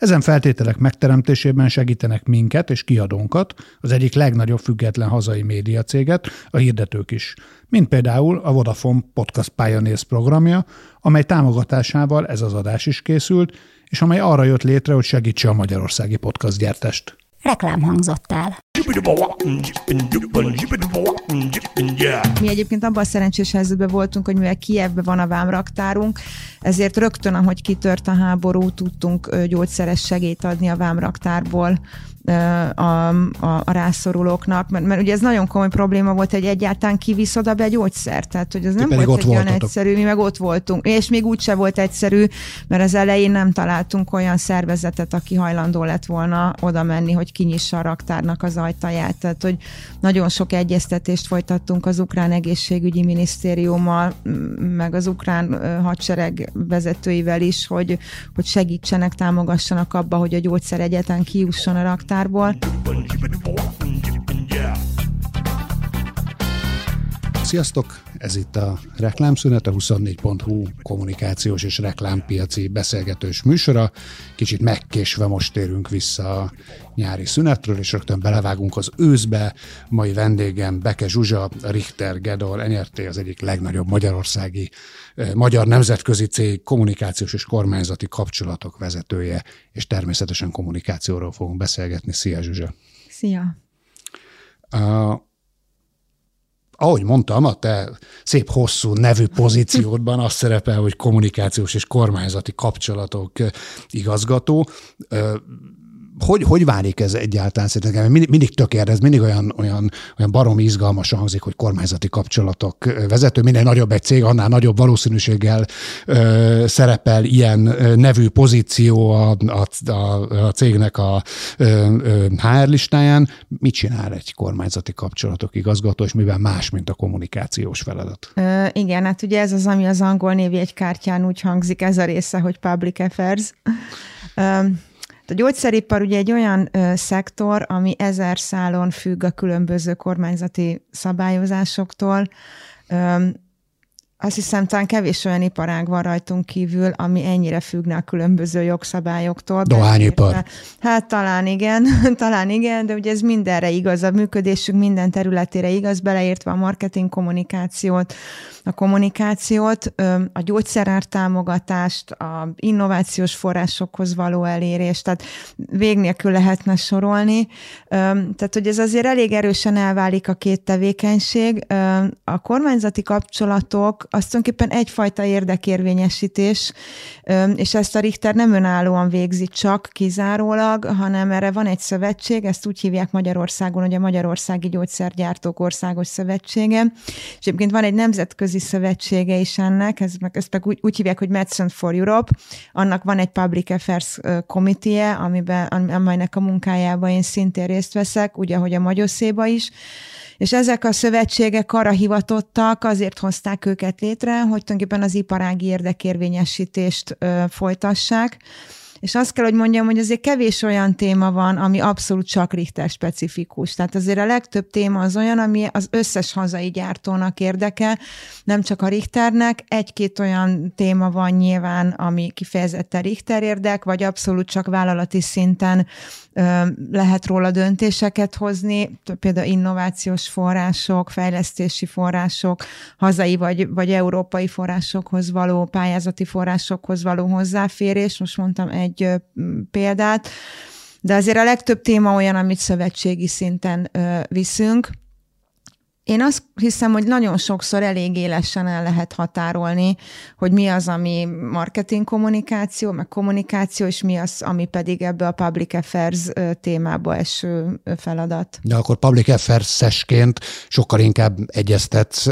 Ezen feltételek megteremtésében segítenek minket és kiadónkat, az egyik legnagyobb független hazai médiacéget, a hirdetők is, mint például a Vodafone Podcast Pioneers programja, amely támogatásával ez az adás is készült, és amely arra jött létre, hogy segítse a magyarországi podcast gyártást. Reklám hangzott el. Mi egyébként abban a szerencsés helyzetben voltunk, hogy mivel Kievben van a vámraktárunk, ezért rögtön, ahogy kitört a háború, tudtunk gyógyszeres segélyt adni a vámraktárból a, a, a rászorulóknak, mert, mert ugye ez nagyon komoly probléma volt, hogy egyáltalán kivisz oda be gyógyszert, tehát hogy ez nem volt egy olyan egyszerű, mi meg ott voltunk, és még úgy se volt egyszerű, mert az elején nem találtunk olyan szervezetet, aki hajlandó lett volna oda menni, hogy kinyissa a raktárnak az ajtaját, tehát hogy nagyon sok egyeztetést folytattunk az ukrán egészségügyi minisztériummal, meg az ukrán hadsereg vezetőivel is, hogy, hogy segítsenek, támogassanak abba, hogy a gyógyszer egyetlen kijusson a raktár raktárból. Sziasztok! Ez itt a Reklámszünet, a 24.hu kommunikációs és reklámpiaci beszélgetős műsora. Kicsit megkésve most térünk vissza a nyári szünetről, és rögtön belevágunk az őszbe. Mai vendégem Beke Zsuzsa, Richter Gedor, NRT, az egyik legnagyobb magyarországi magyar nemzetközi cég kommunikációs és kormányzati kapcsolatok vezetője, és természetesen kommunikációról fogunk beszélgetni. Szia Zsuzsa! Szia! Uh, ahogy mondtam, a te szép hosszú nevű pozíciódban azt szerepel, hogy kommunikációs és kormányzati kapcsolatok igazgató hogy, hogy válik ez egyáltalán? Szerintem mindig, mindig tök ez mindig olyan, olyan, olyan baromi izgalmas hangzik, hogy kormányzati kapcsolatok vezető, minél nagyobb egy cég, annál nagyobb valószínűséggel ö, szerepel ilyen nevű pozíció a, a, a, a cégnek a ö, ö, HR listáján. Mit csinál egy kormányzati kapcsolatok igazgató, és mivel más, mint a kommunikációs feladat? Ö, igen, hát ugye ez az, ami az angol névjegykártyán úgy hangzik, ez a része, hogy public affairs. Ö, a gyógyszeripar ugye egy olyan ö, szektor, ami ezer szálon függ a különböző kormányzati szabályozásoktól. Ö, azt hiszem, talán kevés olyan iparág van rajtunk kívül, ami ennyire függne a különböző jogszabályoktól. Dohányipar. Hát talán igen, talán igen, de ugye ez mindenre igaz, a működésünk minden területére igaz, beleértve a marketing kommunikációt, a kommunikációt, a gyógyszerár támogatást, a innovációs forrásokhoz való elérést, tehát vég nélkül lehetne sorolni. Tehát, hogy ez azért elég erősen elválik a két tevékenység. A kormányzati kapcsolatok az tulajdonképpen egyfajta érdekérvényesítés, és ezt a Richter nem önállóan végzi csak kizárólag, hanem erre van egy szövetség, ezt úgy hívják Magyarországon, hogy a Magyarországi Gyógyszergyártók Országos Szövetsége, és egyébként van egy nemzetközi szövetsége is ennek, ez meg, ezt meg úgy, úgy hívják, hogy Medicine for Europe, annak van egy Public Affairs Committee, amiben, amelynek a munkájában én szintén részt veszek, ugye, ahogy a Magyarszéba is, és ezek a szövetségek arra hivatottak, azért hozták őket létre, hogy tulajdonképpen az iparági érdekérvényesítést ö, folytassák, és azt kell, hogy mondjam, hogy azért kevés olyan téma van, ami abszolút csak Richter specifikus. Tehát azért a legtöbb téma az olyan, ami az összes hazai gyártónak érdeke, nem csak a Richternek. Egy-két olyan téma van nyilván, ami kifejezetten Richter érdek, vagy abszolút csak vállalati szinten lehet róla döntéseket hozni, például innovációs források, fejlesztési források, hazai vagy, vagy európai forrásokhoz való, pályázati forrásokhoz való hozzáférés. Most mondtam egy példát, de azért a legtöbb téma olyan, amit szövetségi szinten viszünk. Én azt hiszem, hogy nagyon sokszor elég élesen el lehet határolni, hogy mi az, ami marketing kommunikáció, meg kommunikáció, és mi az, ami pedig ebbe a public affairs témába eső feladat. De akkor public affairs-esként sokkal inkább egyeztetsz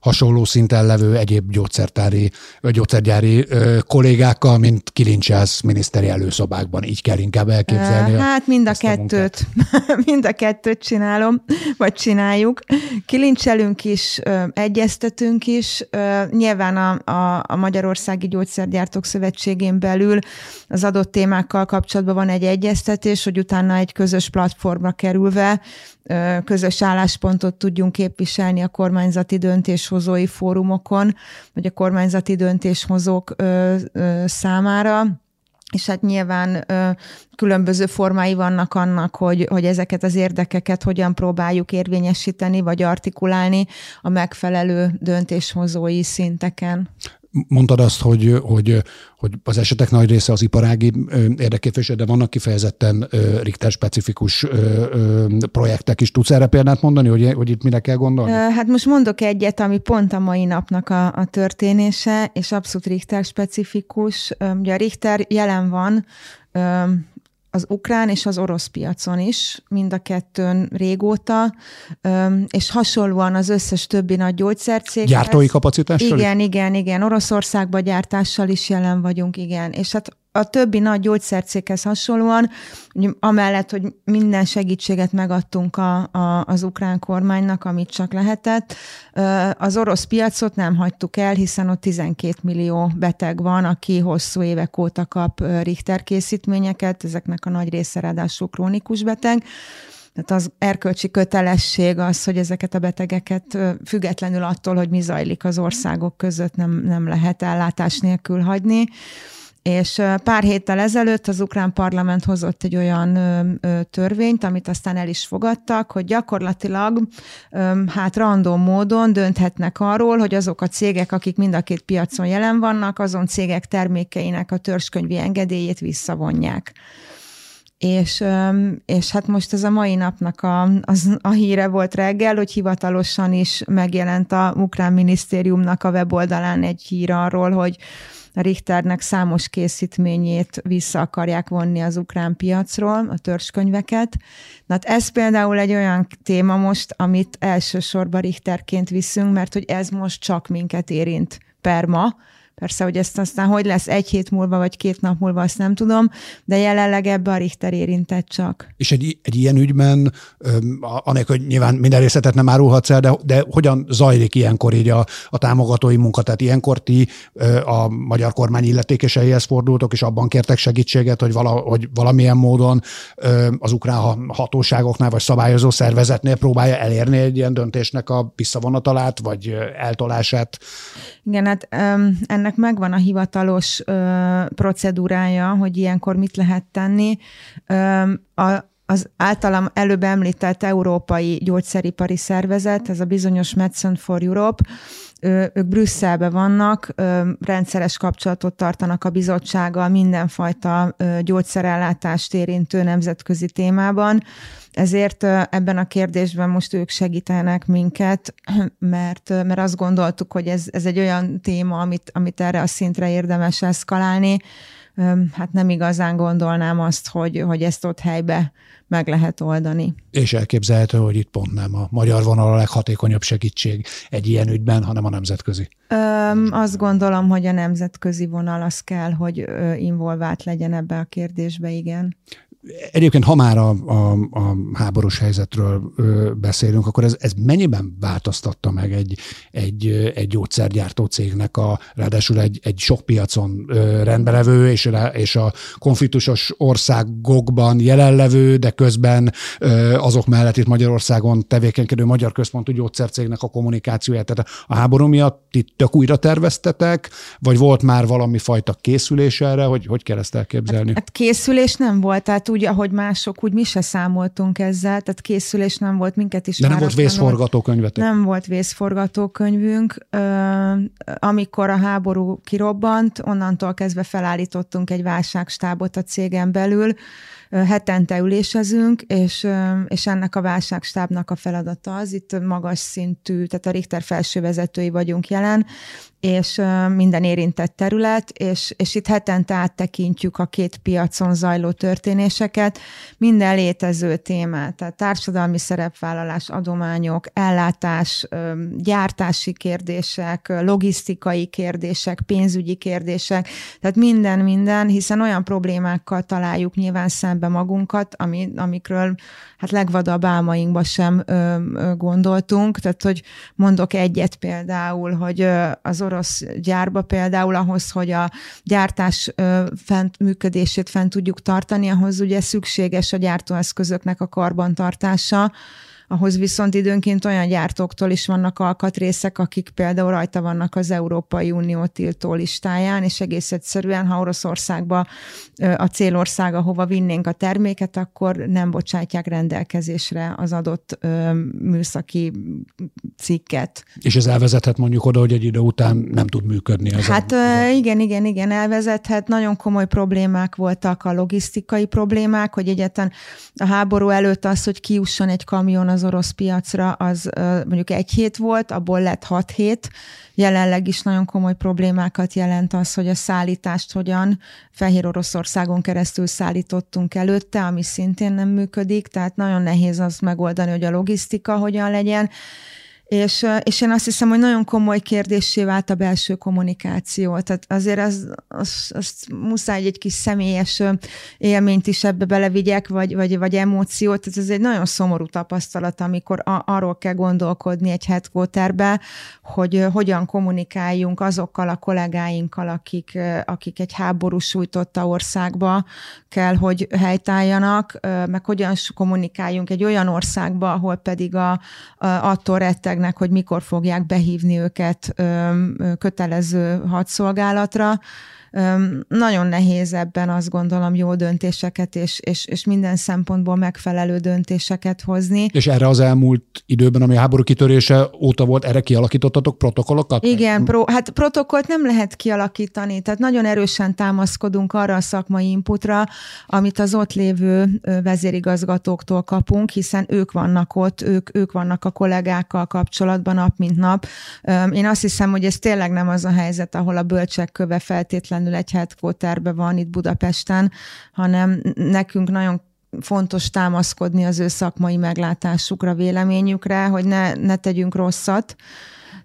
hasonló szinten levő egyéb gyógyszertári, gyógyszergyári kollégákkal, mint kilincselsz miniszteri előszobákban. Így kell inkább elképzelni. Hát mind a kettőt, a mind a kettőt csinálom, vagy csináljuk kilincselünk is, egyeztetünk is. Nyilván a, a, a Magyarországi Gyógyszergyártók Szövetségén belül az adott témákkal kapcsolatban van egy egyeztetés, hogy utána egy közös platformra kerülve közös álláspontot tudjunk képviselni a kormányzati döntéshozói fórumokon, vagy a kormányzati döntéshozók számára és hát nyilván ö, különböző formái vannak annak, hogy, hogy ezeket az érdekeket hogyan próbáljuk érvényesíteni, vagy artikulálni a megfelelő döntéshozói szinteken. Mondtad azt, hogy, hogy, hogy az esetek nagy része az iparági érdeképviselő, de vannak kifejezetten Richter-specifikus projektek is. Tudsz erre példát mondani, hogy, hogy itt mire kell gondolni? Hát most mondok egyet, ami pont a mai napnak a, a történése, és abszolút Richter-specifikus. Ugye a Richter jelen van az ukrán és az orosz piacon is, mind a kettőn régóta, és hasonlóan az összes többi nagy gyógyszercég. Gyártói kapacitással? Igen, igen, igen. Oroszországban gyártással is jelen vagyunk, igen. És hát a többi nagy gyógyszercéghez hasonlóan, amellett, hogy minden segítséget megadtunk a, a, az ukrán kormánynak, amit csak lehetett, az orosz piacot nem hagytuk el, hiszen ott 12 millió beteg van, aki hosszú évek óta kap Richter készítményeket, ezeknek a nagy része ráadásul krónikus beteg. Tehát az erkölcsi kötelesség az, hogy ezeket a betegeket függetlenül attól, hogy mi zajlik az országok között, nem, nem lehet ellátás nélkül hagyni. És pár héttel ezelőtt az ukrán parlament hozott egy olyan törvényt, amit aztán el is fogadtak, hogy gyakorlatilag hát random módon dönthetnek arról, hogy azok a cégek, akik mind a két piacon jelen vannak, azon cégek termékeinek a törzskönyvi engedélyét visszavonják. És, és hát most ez a mai napnak a, az, a híre volt reggel, hogy hivatalosan is megjelent a Ukrán minisztériumnak a weboldalán egy hír arról, hogy Richternek számos készítményét vissza akarják vonni az ukrán piacról, a törzskönyveket. Na hát ez például egy olyan téma most, amit elsősorban Richterként viszünk, mert hogy ez most csak minket érint per ma, Persze, hogy ezt aztán hogy lesz egy hét múlva, vagy két nap múlva, azt nem tudom, de jelenleg ebbe a Richter érintett csak. És egy, egy ilyen ügyben, anélkül, hogy nyilván minden részletet nem árulhatsz el, de, de hogyan zajlik ilyenkor így a, a támogatói munka? Tehát ilyenkor ti a magyar kormány illetékeseihez fordultok, és abban kértek segítséget, hogy, vala, hogy valamilyen módon az ukrán hatóságoknál, vagy szabályozó szervezetnél próbálja elérni egy ilyen döntésnek a visszavonatalát, vagy eltolását? Igen, hát ennek megvan a hivatalos procedúrája, hogy ilyenkor mit lehet tenni. A, az általam előbb említett Európai Gyógyszeripari Szervezet, ez a bizonyos Medicine for Europe, ők Brüsszelbe vannak, rendszeres kapcsolatot tartanak a bizottsággal mindenfajta gyógyszerellátást érintő nemzetközi témában, ezért ebben a kérdésben most ők segítenek minket, mert, mert azt gondoltuk, hogy ez, ez egy olyan téma, amit, amit erre a szintre érdemes eszkalálni. Hát nem igazán gondolnám azt, hogy, hogy ezt ott helybe meg lehet oldani. És elképzelhető, hogy itt pont nem a magyar vonal a leghatékonyabb segítség egy ilyen ügyben, hanem a nemzetközi. Öm, azt gondolom, hogy a nemzetközi vonal az kell, hogy involvált legyen ebbe a kérdésbe, igen. Egyébként, ha már a, a, a háborús helyzetről beszélünk, akkor ez, ez mennyiben változtatta meg egy, egy, egy gyógyszergyártó cégnek a, ráadásul egy, egy sok piacon rendbelevő, és, és a konfliktusos országokban jelenlevő, de közben azok mellett itt Magyarországon tevékenykedő magyar központú gyógyszercégnek a kommunikációját. Tehát a háború miatt itt tök újra terveztetek, vagy volt már valami fajta készülés erre, hogy hogy kell ezt elképzelni? Hát, hát készülés nem volt, tehát úgy, ahogy mások, úgy mi se számoltunk ezzel, tehát készülés nem volt, minket is. De nem volt vészforgatókönyvetek? Nem volt vészforgatókönyvünk. Amikor a háború kirobbant, onnantól kezdve felállítottunk egy válságstábot a cégen belül, hetente ülésezünk, és, és ennek a válságstábnak a feladata az, itt magas szintű, tehát a Richter felső vezetői vagyunk jelen, és minden érintett terület, és, és itt hetente áttekintjük a két piacon zajló történéseket, minden létező témát, tehát társadalmi szerepvállalás, adományok, ellátás, gyártási kérdések, logisztikai kérdések, pénzügyi kérdések, tehát minden, minden, hiszen olyan problémákkal találjuk nyilván szemben, szembe magunkat, ami, amikről hát legvadabb álmainkba sem ö, ö, gondoltunk. Tehát, hogy mondok egyet például, hogy ö, az orosz gyárba például ahhoz, hogy a gyártás ö, fent, működését fent tudjuk tartani, ahhoz ugye szükséges a gyártóeszközöknek a karbantartása, ahhoz viszont időnként olyan gyártóktól is vannak alkatrészek, akik például rajta vannak az Európai Unió tiltó listáján, és egész egyszerűen, ha Oroszországba a célország, ahova vinnénk a terméket, akkor nem bocsátják rendelkezésre az adott műszaki cikket. És ez elvezethet mondjuk oda, hogy egy idő után nem tud működni. Ez hát a, igen, igen, igen, elvezethet. Nagyon komoly problémák voltak a logisztikai problémák, hogy egyetlen a háború előtt az, hogy kiusson egy kamion az az orosz piacra, az mondjuk egy hét volt, abból lett hat hét. Jelenleg is nagyon komoly problémákat jelent az, hogy a szállítást hogyan Fehér Oroszországon keresztül szállítottunk előtte, ami szintén nem működik, tehát nagyon nehéz az megoldani, hogy a logisztika hogyan legyen. És, és én azt hiszem, hogy nagyon komoly kérdésé vált a belső kommunikáció. Tehát azért az, az, az muszáj egy kis személyes élményt is ebbe belevigyek, vagy, vagy, vagy emóciót. Tehát ez egy nagyon szomorú tapasztalat, amikor a, arról kell gondolkodni egy headquarterbe, hogy hogyan kommunikáljunk azokkal a kollégáinkkal, akik, akik egy háború sújtotta országba kell, hogy helytálljanak, meg hogyan kommunikáljunk egy olyan országba, ahol pedig a, a, attól retteg bizottságnak, hogy mikor fogják behívni őket kötelező hadszolgálatra. Nagyon nehéz ebben azt gondolom jó döntéseket és, és, és minden szempontból megfelelő döntéseket hozni. És erre az elmúlt időben, ami a háború kitörése óta volt, erre kialakítottatok protokollokat? Igen, pro, hát protokollt nem lehet kialakítani, tehát nagyon erősen támaszkodunk arra a szakmai inputra, amit az ott lévő vezérigazgatóktól kapunk, hiszen ők vannak ott, ők, ők vannak a kollégákkal kapcsolatban nap mint nap. Én azt hiszem, hogy ez tényleg nem az a helyzet, ahol a bölcsek köve feltétlenül feltétlenül egy headquarterben van itt Budapesten, hanem nekünk nagyon fontos támaszkodni az ő szakmai meglátásukra, véleményükre, hogy ne, ne tegyünk rosszat.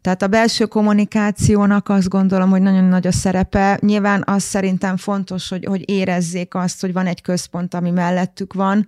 Tehát a belső kommunikációnak azt gondolom, hogy nagyon nagy a szerepe. Nyilván az szerintem fontos, hogy, hogy érezzék azt, hogy van egy központ, ami mellettük van,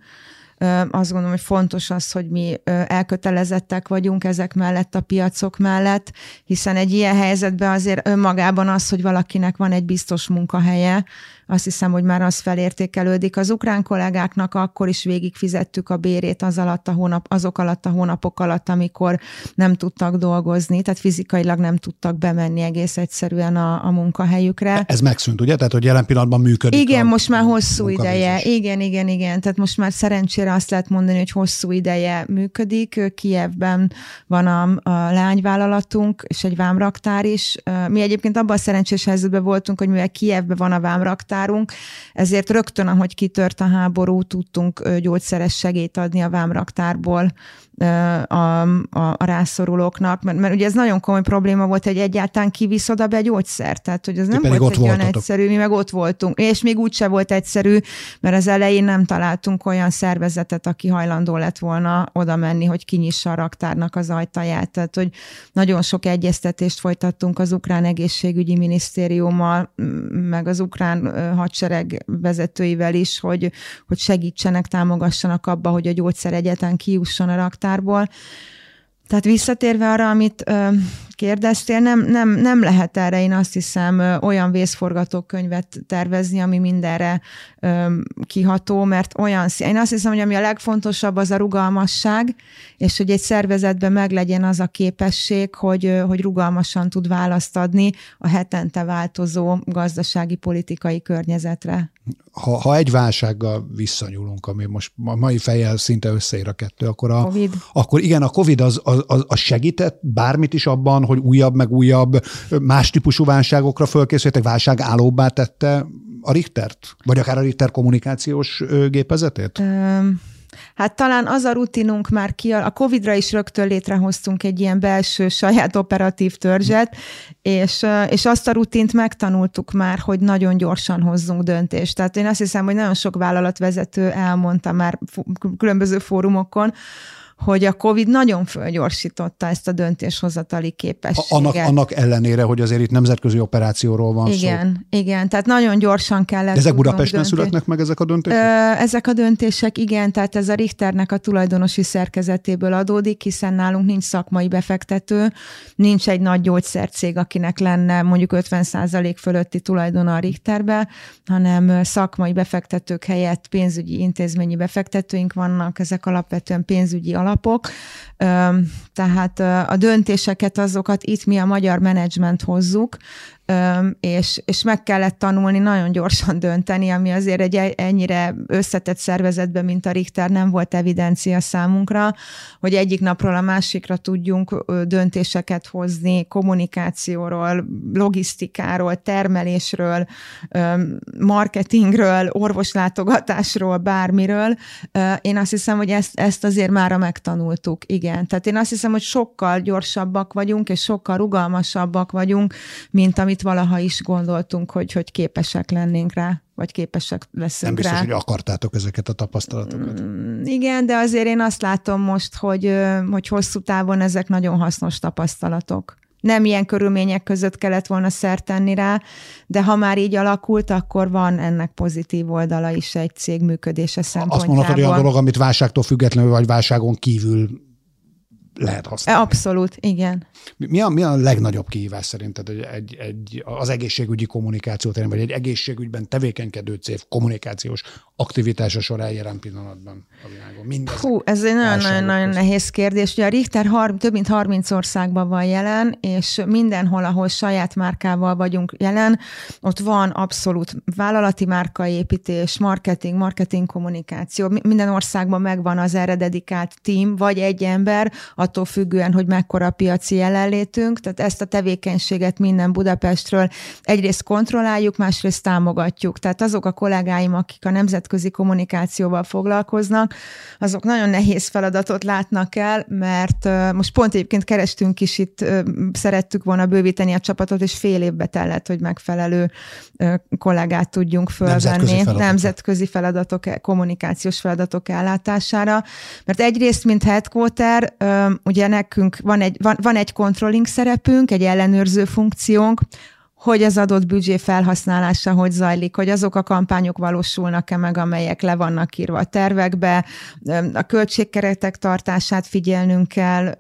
azt gondolom, hogy fontos az, hogy mi elkötelezettek vagyunk ezek mellett, a piacok mellett, hiszen egy ilyen helyzetben azért önmagában az, hogy valakinek van egy biztos munkahelye, azt hiszem, hogy már az felértékelődik. Az ukrán kollégáknak akkor is végig fizettük a bérét az alatt a hónap, azok alatt a hónapok alatt, amikor nem tudtak dolgozni, tehát fizikailag nem tudtak bemenni egész egyszerűen a, a munkahelyükre. Ez megszűnt, ugye? Tehát, hogy jelen pillanatban működik. Igen, most már hosszú ideje. Igen, igen, igen. Tehát most már szerencsére azt lehet mondani, hogy hosszú ideje működik. Kievben van a, a lányvállalatunk, és egy vámraktár is. Mi egyébként abban a szerencsés helyzetben voltunk, hogy mivel Kievben van a vámraktár, gyógyszerraktárunk, ezért rögtön, ahogy kitört a háború, tudtunk gyógyszeres segélyt adni a vámraktárból a, a, a rászorulóknak, mert, mert ugye ez nagyon komoly probléma volt, hogy egyáltalán kivisz oda be gyógyszert, tehát hogy ez nem volt egy olyan egyszerű, mi meg ott voltunk, és még úgyse volt egyszerű, mert az elején nem találtunk olyan szervezetet, aki hajlandó lett volna oda menni, hogy kinyissa a raktárnak az ajtaját, tehát hogy nagyon sok egyeztetést folytattunk az ukrán egészségügyi minisztériummal, meg az ukrán hadsereg vezetőivel is, hogy, hogy segítsenek, támogassanak abba, hogy a gyógyszer egyetlen kijusson a raktár raktárból. Tehát visszatérve arra, amit kérdeztél, nem, nem, nem lehet erre, én azt hiszem, ö, olyan vészforgatókönyvet tervezni, ami mindenre kiható, mert olyan, én azt hiszem, hogy ami a legfontosabb, az a rugalmasság, és hogy egy szervezetben meglegyen az a képesség, hogy, hogy rugalmasan tud választ adni a hetente változó gazdasági politikai környezetre ha, ha egy válsággal visszanyúlunk, ami most a mai fejjel szinte összeír a kettő, akkor, a, COVID. akkor igen, a COVID az, az, az segített bármit is abban, hogy újabb, meg újabb, más típusú válságokra fölkészültek, válság állóbbá tette a Richtert? Vagy akár a Richter kommunikációs gépezetét? Um Hát talán az a rutinunk már ki, a Covid-ra is rögtön létrehoztunk egy ilyen belső saját operatív törzset, és, és azt a rutint megtanultuk már, hogy nagyon gyorsan hozzunk döntést. Tehát én azt hiszem, hogy nagyon sok vállalatvezető elmondta már különböző fórumokon, hogy a COVID nagyon fölgyorsította ezt a döntéshozatali képességet. Annak, annak ellenére, hogy azért itt nemzetközi operációról van igen, szó. Igen, igen, tehát nagyon gyorsan kellett. De ezek Budapesten döntés. születnek meg ezek a döntések? Ö, ezek a döntések, igen, tehát ez a Richternek a tulajdonosi szerkezetéből adódik, hiszen nálunk nincs szakmai befektető, nincs egy nagy gyógyszercég, akinek lenne mondjuk 50% fölötti tulajdona a Richterbe, hanem szakmai befektetők helyett pénzügyi intézményi befektetőink vannak, ezek alapvetően pénzügyi alapok, tehát a döntéseket azokat itt mi a magyar menedzsment hozzuk, és, és meg kellett tanulni nagyon gyorsan dönteni, ami azért egy e, ennyire összetett szervezetben, mint a Richter, nem volt evidencia számunkra, hogy egyik napról a másikra tudjunk döntéseket hozni kommunikációról, logisztikáról, termelésről, marketingről, orvoslátogatásról, bármiről. Én azt hiszem, hogy ezt, ezt azért már megtanultuk, igen. Tehát én azt hiszem, hogy sokkal gyorsabbak vagyunk, és sokkal rugalmasabbak vagyunk, mint amit valaha is gondoltunk, hogy, hogy képesek lennénk rá vagy képesek leszünk Nem biztos, rá. hogy akartátok ezeket a tapasztalatokat. Mm, igen, de azért én azt látom most, hogy, hogy hosszú távon ezek nagyon hasznos tapasztalatok. Nem ilyen körülmények között kellett volna szert tenni rá, de ha már így alakult, akkor van ennek pozitív oldala is egy cég működése szempontjából. Azt mondhatod, hogy a dolog, amit válságtól függetlenül vagy válságon kívül lehet használni. Abszolút, igen. Mi a, mi a legnagyobb kihívás szerinted egy, egy, egy, az egészségügyi kommunikáció terén, vagy egy egészségügyben tevékenykedő cég kommunikációs aktivitása során jelen pillanatban a világon? Mindezek Hú, ez egy nagyon-nagyon nehéz kérdés. Ugye a Richter har- több mint 30 országban van jelen, és mindenhol, ahol saját márkával vagyunk jelen, ott van abszolút vállalati márkaépítés, marketing, marketing kommunikáció. Minden országban megvan az erre dedikált team, vagy egy ember, attól függően, hogy mekkora a piaci jelenlétünk, tehát ezt a tevékenységet minden Budapestről egyrészt kontrolláljuk, másrészt támogatjuk. Tehát azok a kollégáim, akik a nemzetközi kommunikációval foglalkoznak, azok nagyon nehéz feladatot látnak el, mert most pont egyébként kerestünk is itt, szerettük volna bővíteni a csapatot, és fél évbe tellett, hogy megfelelő kollégát tudjunk fölvenni. Nemzetközi feladatok, nemzetközi feladatok kommunikációs feladatok ellátására. Mert egyrészt, mint headquarter, ugye nekünk van egy, van, van egy controlling szerepünk, egy ellenőrző funkciónk, hogy az adott büdzsé felhasználása hogy zajlik, hogy azok a kampányok valósulnak-e meg, amelyek le vannak írva a tervekbe, a költségkeretek tartását figyelnünk kell,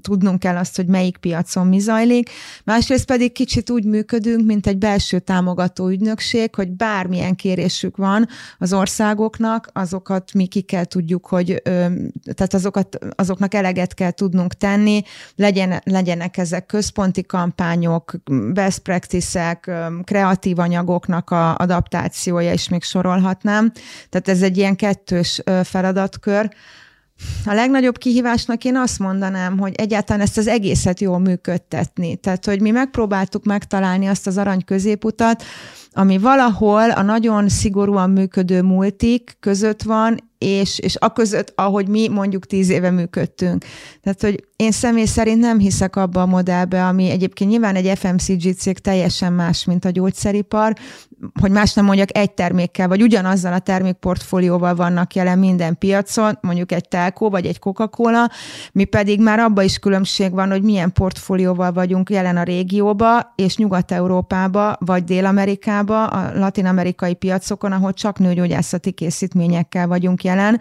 tudnunk kell azt, hogy melyik piacon mi zajlik. Másrészt pedig kicsit úgy működünk, mint egy belső támogató ügynökség, hogy bármilyen kérésük van az országoknak, azokat mi ki kell tudjuk, hogy tehát azokat, azoknak eleget kell tudnunk tenni, legyen, legyenek ezek központi kampányok, best practice művészek, kreatív anyagoknak a adaptációja, is még sorolhatnám. Tehát ez egy ilyen kettős feladatkör. A legnagyobb kihívásnak én azt mondanám, hogy egyáltalán ezt az egészet jól működtetni. Tehát, hogy mi megpróbáltuk megtalálni azt az arany középutat, ami valahol a nagyon szigorúan működő multik között van, és, és a között, ahogy mi mondjuk tíz éve működtünk. Tehát, hogy én személy szerint nem hiszek abba a modellbe, ami egyébként nyilván egy FMCG cég teljesen más, mint a gyógyszeripar, hogy más nem mondjak, egy termékkel, vagy ugyanazzal a termékportfólióval vannak jelen minden piacon, mondjuk egy telkó, vagy egy Coca-Cola, mi pedig már abba is különbség van, hogy milyen portfólióval vagyunk jelen a régióba, és Nyugat-Európába, vagy Dél-Amerikába, a latin-amerikai piacokon, ahol csak nőgyógyászati készítményekkel vagyunk jelen,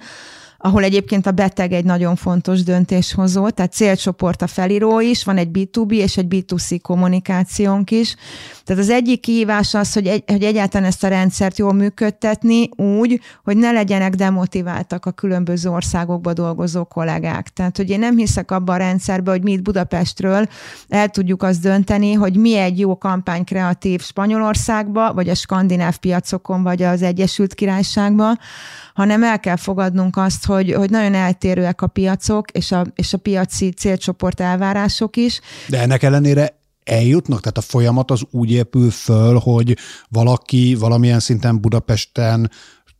ahol egyébként a beteg egy nagyon fontos döntéshozó, tehát célcsoport a felíró is, van egy B2B és egy B2C kommunikációnk is. Tehát az egyik kihívás az, hogy, egy, hogy egyáltalán ezt a rendszert jól működtetni úgy, hogy ne legyenek demotiváltak a különböző országokba dolgozó kollégák. Tehát, hogy én nem hiszek abba a rendszerbe, hogy mi itt Budapestről el tudjuk azt dönteni, hogy mi egy jó kampány kreatív Spanyolországba, vagy a skandináv piacokon, vagy az Egyesült Királyságban, hanem el kell fogadnunk azt, hogy, hogy nagyon eltérőek a piacok, és a, és a piaci célcsoport elvárások is. De ennek ellenére eljutnak? Tehát a folyamat az úgy épül föl, hogy valaki valamilyen szinten Budapesten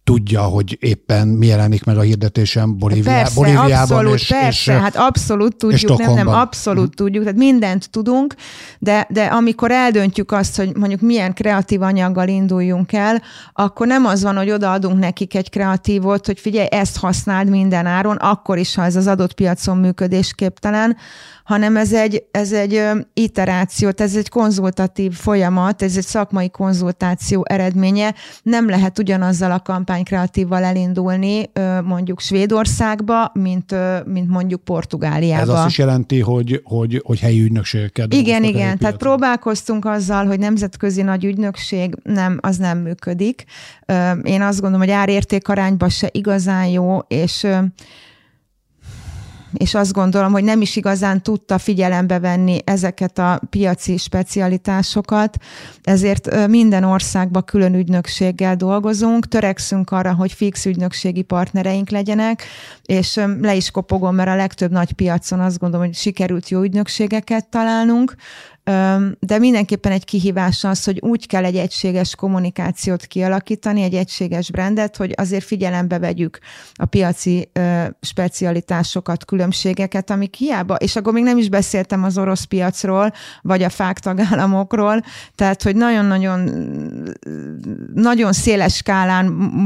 tudja, hogy éppen mi jelenik meg a hirdetésen Bolíviá, persze, Bolíviában. Abszolút, és, persze, és, hát abszolút tudjuk, nem, nem, abszolút mm. tudjuk, tehát mindent tudunk, de, de amikor eldöntjük azt, hogy mondjuk milyen kreatív anyaggal induljunk el, akkor nem az van, hogy odaadunk nekik egy kreatívot, hogy figyelj, ezt használd minden áron, akkor is, ha ez az adott piacon működésképtelen, hanem ez egy, ez egy iteráció, ez egy konzultatív folyamat, ez egy szakmai konzultáció eredménye. Nem lehet ugyanazzal a kampánykreatívval elindulni mondjuk Svédországba, mint, mint mondjuk Portugáliába. Ez azt is jelenti, hogy, hogy, hogy helyi ügynökségekkel Igen, igen. Tehát próbálkoztunk azzal, hogy nemzetközi nagy ügynökség, nem, az nem működik. Én azt gondolom, hogy árérték arányban se igazán jó, és és azt gondolom, hogy nem is igazán tudta figyelembe venni ezeket a piaci specialitásokat, ezért minden országban külön ügynökséggel dolgozunk, törekszünk arra, hogy fix ügynökségi partnereink legyenek, és le is kopogom, mert a legtöbb nagy piacon azt gondolom, hogy sikerült jó ügynökségeket találnunk, de mindenképpen egy kihívás az, hogy úgy kell egy egységes kommunikációt kialakítani, egy egységes brandet, hogy azért figyelembe vegyük a piaci specialitásokat, különbségeket, amik hiába, és akkor még nem is beszéltem az orosz piacról, vagy a fák tagállamokról, tehát, hogy nagyon-nagyon nagyon széles skálán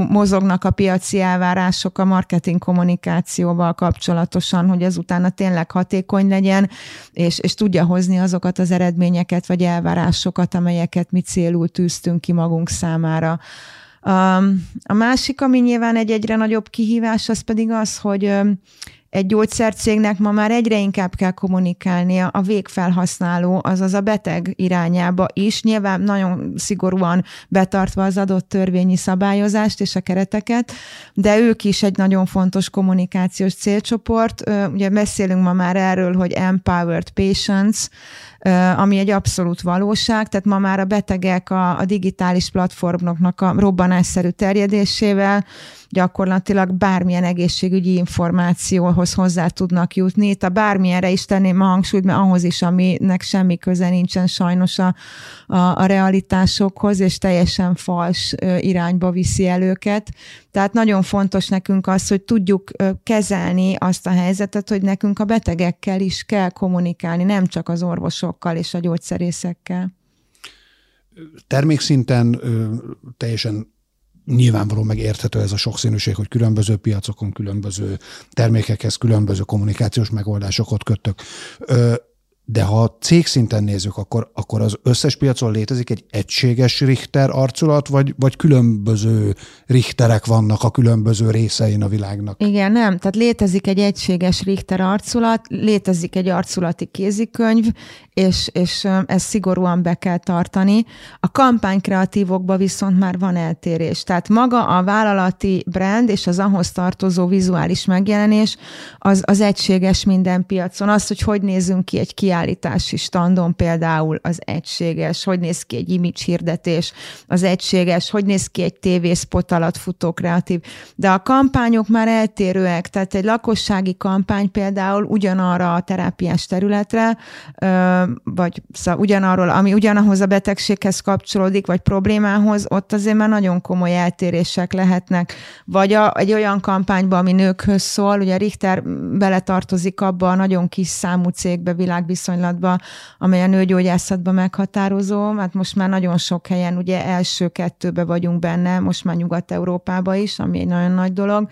mozognak a piaci elvárások a marketing kommunikációval kapcsolatosan, hogy ez utána tényleg hatékony legyen, és, és tudja hozni azokat az eredményeket, eredményeket vagy elvárásokat, amelyeket mi célul tűztünk ki magunk számára. A másik, ami nyilván egy egyre nagyobb kihívás, az pedig az, hogy egy gyógyszercégnek ma már egyre inkább kell kommunikálnia a végfelhasználó, azaz a beteg irányába is, nyilván nagyon szigorúan betartva az adott törvényi szabályozást és a kereteket, de ők is egy nagyon fontos kommunikációs célcsoport. Ugye beszélünk ma már erről, hogy empowered patients, ami egy abszolút valóság, tehát ma már a betegek a, a digitális platformoknak a robbanásszerű terjedésével gyakorlatilag bármilyen egészségügyi információhoz hozzá tudnak jutni. Itt a bármilyenre is tenném a hangsúlyt, mert ahhoz is, aminek semmi köze nincsen sajnos a, a, a realitásokhoz, és teljesen fals irányba viszi el őket. Tehát nagyon fontos nekünk az, hogy tudjuk kezelni azt a helyzetet, hogy nekünk a betegekkel is kell kommunikálni, nem csak az orvosokkal és a gyógyszerészekkel. Termékszinten teljesen nyilvánvaló megérthető ez a sokszínűség, hogy különböző piacokon, különböző termékekhez, különböző kommunikációs megoldásokat kötök. De ha a cég szinten nézzük, akkor, akkor az összes piacon létezik egy egységes Richter arculat, vagy, vagy különböző Richterek vannak a különböző részein a világnak? Igen, nem. Tehát létezik egy egységes Richter arculat, létezik egy arculati kézikönyv, és, és ezt szigorúan be kell tartani. A kampánykreatívokban viszont már van eltérés. Tehát maga a vállalati brand és az ahhoz tartozó vizuális megjelenés az, az egységes minden piacon. Az, hogy hogy nézünk ki egy kiállítási standon például, az egységes. Hogy néz ki egy image hirdetés, az egységes. Hogy néz ki egy tévészpot alatt futó kreatív. De a kampányok már eltérőek. Tehát egy lakossági kampány például ugyanarra a terápiás területre vagy szóval ugyanarról, ami ugyanahoz a betegséghez kapcsolódik, vagy problémához, ott azért már nagyon komoly eltérések lehetnek. Vagy a, egy olyan kampányba, ami nőkhöz szól, ugye Richter beletartozik abba a nagyon kis számú cégbe, világviszonylatba, amely a nőgyógyászatban meghatározó, hát most már nagyon sok helyen ugye első kettőbe vagyunk benne, most már Nyugat-Európába is, ami egy nagyon nagy dolog.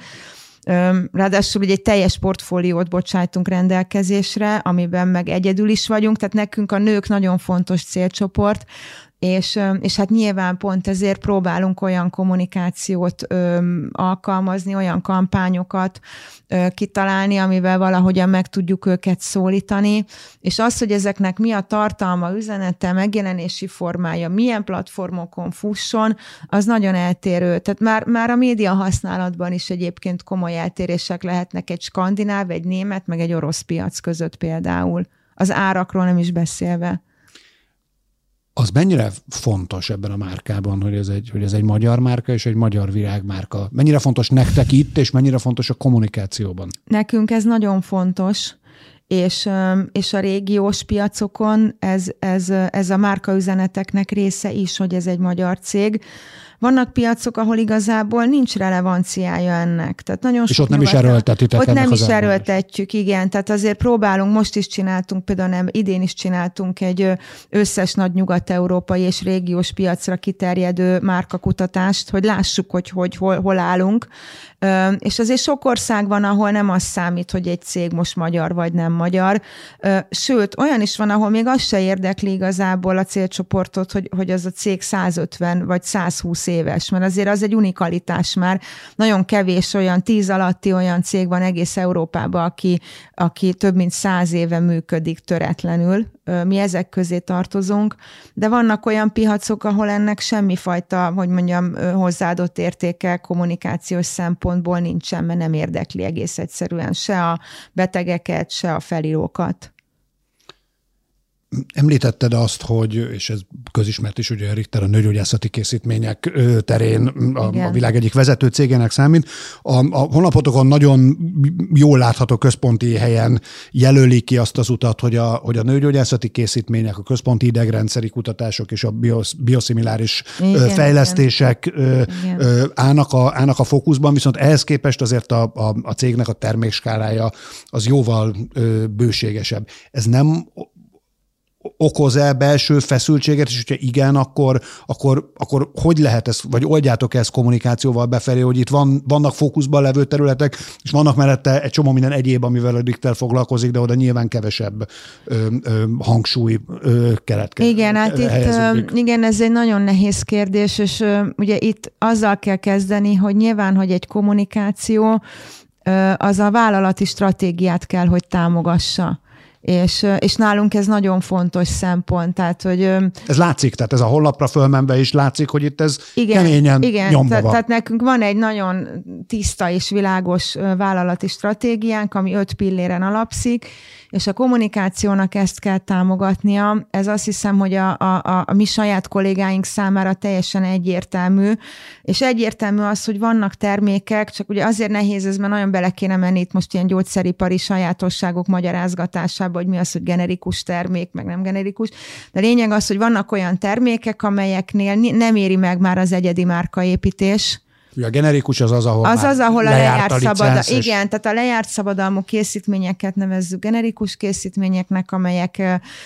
Ráadásul ugye egy teljes portfóliót bocsájtunk rendelkezésre, amiben meg egyedül is vagyunk, tehát nekünk a nők nagyon fontos célcsoport, és, és hát nyilván pont ezért próbálunk olyan kommunikációt ö, alkalmazni, olyan kampányokat ö, kitalálni, amivel valahogyan meg tudjuk őket szólítani, és az, hogy ezeknek mi a tartalma, üzenete, megjelenési formája, milyen platformokon fusson, az nagyon eltérő. Tehát már, már a média használatban is egyébként komoly eltérések lehetnek egy skandináv, egy német, meg egy orosz piac között például. Az árakról nem is beszélve az mennyire fontos ebben a márkában, hogy ez, egy, hogy ez egy magyar márka és egy magyar virágmárka? Mennyire fontos nektek itt, és mennyire fontos a kommunikációban? Nekünk ez nagyon fontos, és, és a régiós piacokon ez, ez, ez a márkaüzeneteknek része is, hogy ez egy magyar cég. Vannak piacok, ahol igazából nincs relevanciája ennek. Tehát nagyon És ott nem is erőltetitek Ott nem is erőltetjük, igen. Tehát azért próbálunk, most is csináltunk, például nem, idén is csináltunk egy összes nagy nyugat-európai és régiós piacra kiterjedő márkakutatást, hogy lássuk, hogy, hogy hol, hol állunk. És azért sok ország van, ahol nem az számít, hogy egy cég most magyar vagy nem magyar. Sőt, olyan is van, ahol még az se érdekli igazából a célcsoportot, hogy, hogy az a cég 150 vagy 120 éves, mert azért az egy unikalitás már. Nagyon kevés olyan, tíz alatti olyan cég van egész Európában, aki, aki több mint száz éve működik töretlenül. Mi ezek közé tartozunk, de vannak olyan piacok, ahol ennek semmifajta, hogy mondjam, hozzáadott értéke kommunikációs szempontból nincsen, mert nem érdekli egész egyszerűen se a betegeket, se a felírókat. Említetted azt, hogy, és ez közismert is, hogy Richter a nőgyógyászati készítmények terén a, a világ egyik vezető cégének számít. A, a honlapotokon nagyon jól látható központi helyen jelölik ki azt az utat, hogy a, hogy a nőgyógyászati készítmények, a központi idegrendszeri kutatások és a bios, bioszimiláris igen, fejlesztések igen. Állnak, a, állnak a fókuszban, viszont ehhez képest azért a, a, a cégnek a termékskálája az jóval bőségesebb. Ez nem okoz-e belső feszültséget, és hogyha igen, akkor, akkor, akkor hogy lehet ezt, vagy oldjátok ezt kommunikációval befelé, hogy itt van, vannak fókuszban levő területek, és vannak mellette egy csomó minden egyéb, amivel a Richter foglalkozik, de oda nyilván kevesebb ö, ö, hangsúly ö, keletkezik. Igen, hát itt, igen, ez egy nagyon nehéz kérdés, és ö, ugye itt azzal kell kezdeni, hogy nyilván, hogy egy kommunikáció az a vállalati stratégiát kell, hogy támogassa és, és nálunk ez nagyon fontos szempont. Tehát, hogy, ez látszik, tehát ez a honlapra fölmenve is látszik, hogy itt ez igen, keményen igen, nyomva tehát, van. Tehát nekünk van egy nagyon tiszta és világos vállalati stratégiánk, ami öt pilléren alapszik, és a kommunikációnak ezt kell támogatnia. Ez azt hiszem, hogy a, a, a mi saját kollégáink számára teljesen egyértelmű, és egyértelmű az, hogy vannak termékek, csak ugye azért nehéz ez, mert nagyon bele kéne menni itt most ilyen gyógyszeripari sajátosságok magyarázgatásába, hogy mi az, hogy generikus termék, meg nem generikus. De lényeg az, hogy vannak olyan termékek, amelyeknél nem éri meg már az egyedi márkaépítés, a generikus az az, ahol Az az, ahol a lejárt, a szabadalmú. Igen, tehát a lejárt szabadalmú készítményeket nevezzük generikus készítményeknek, amelyek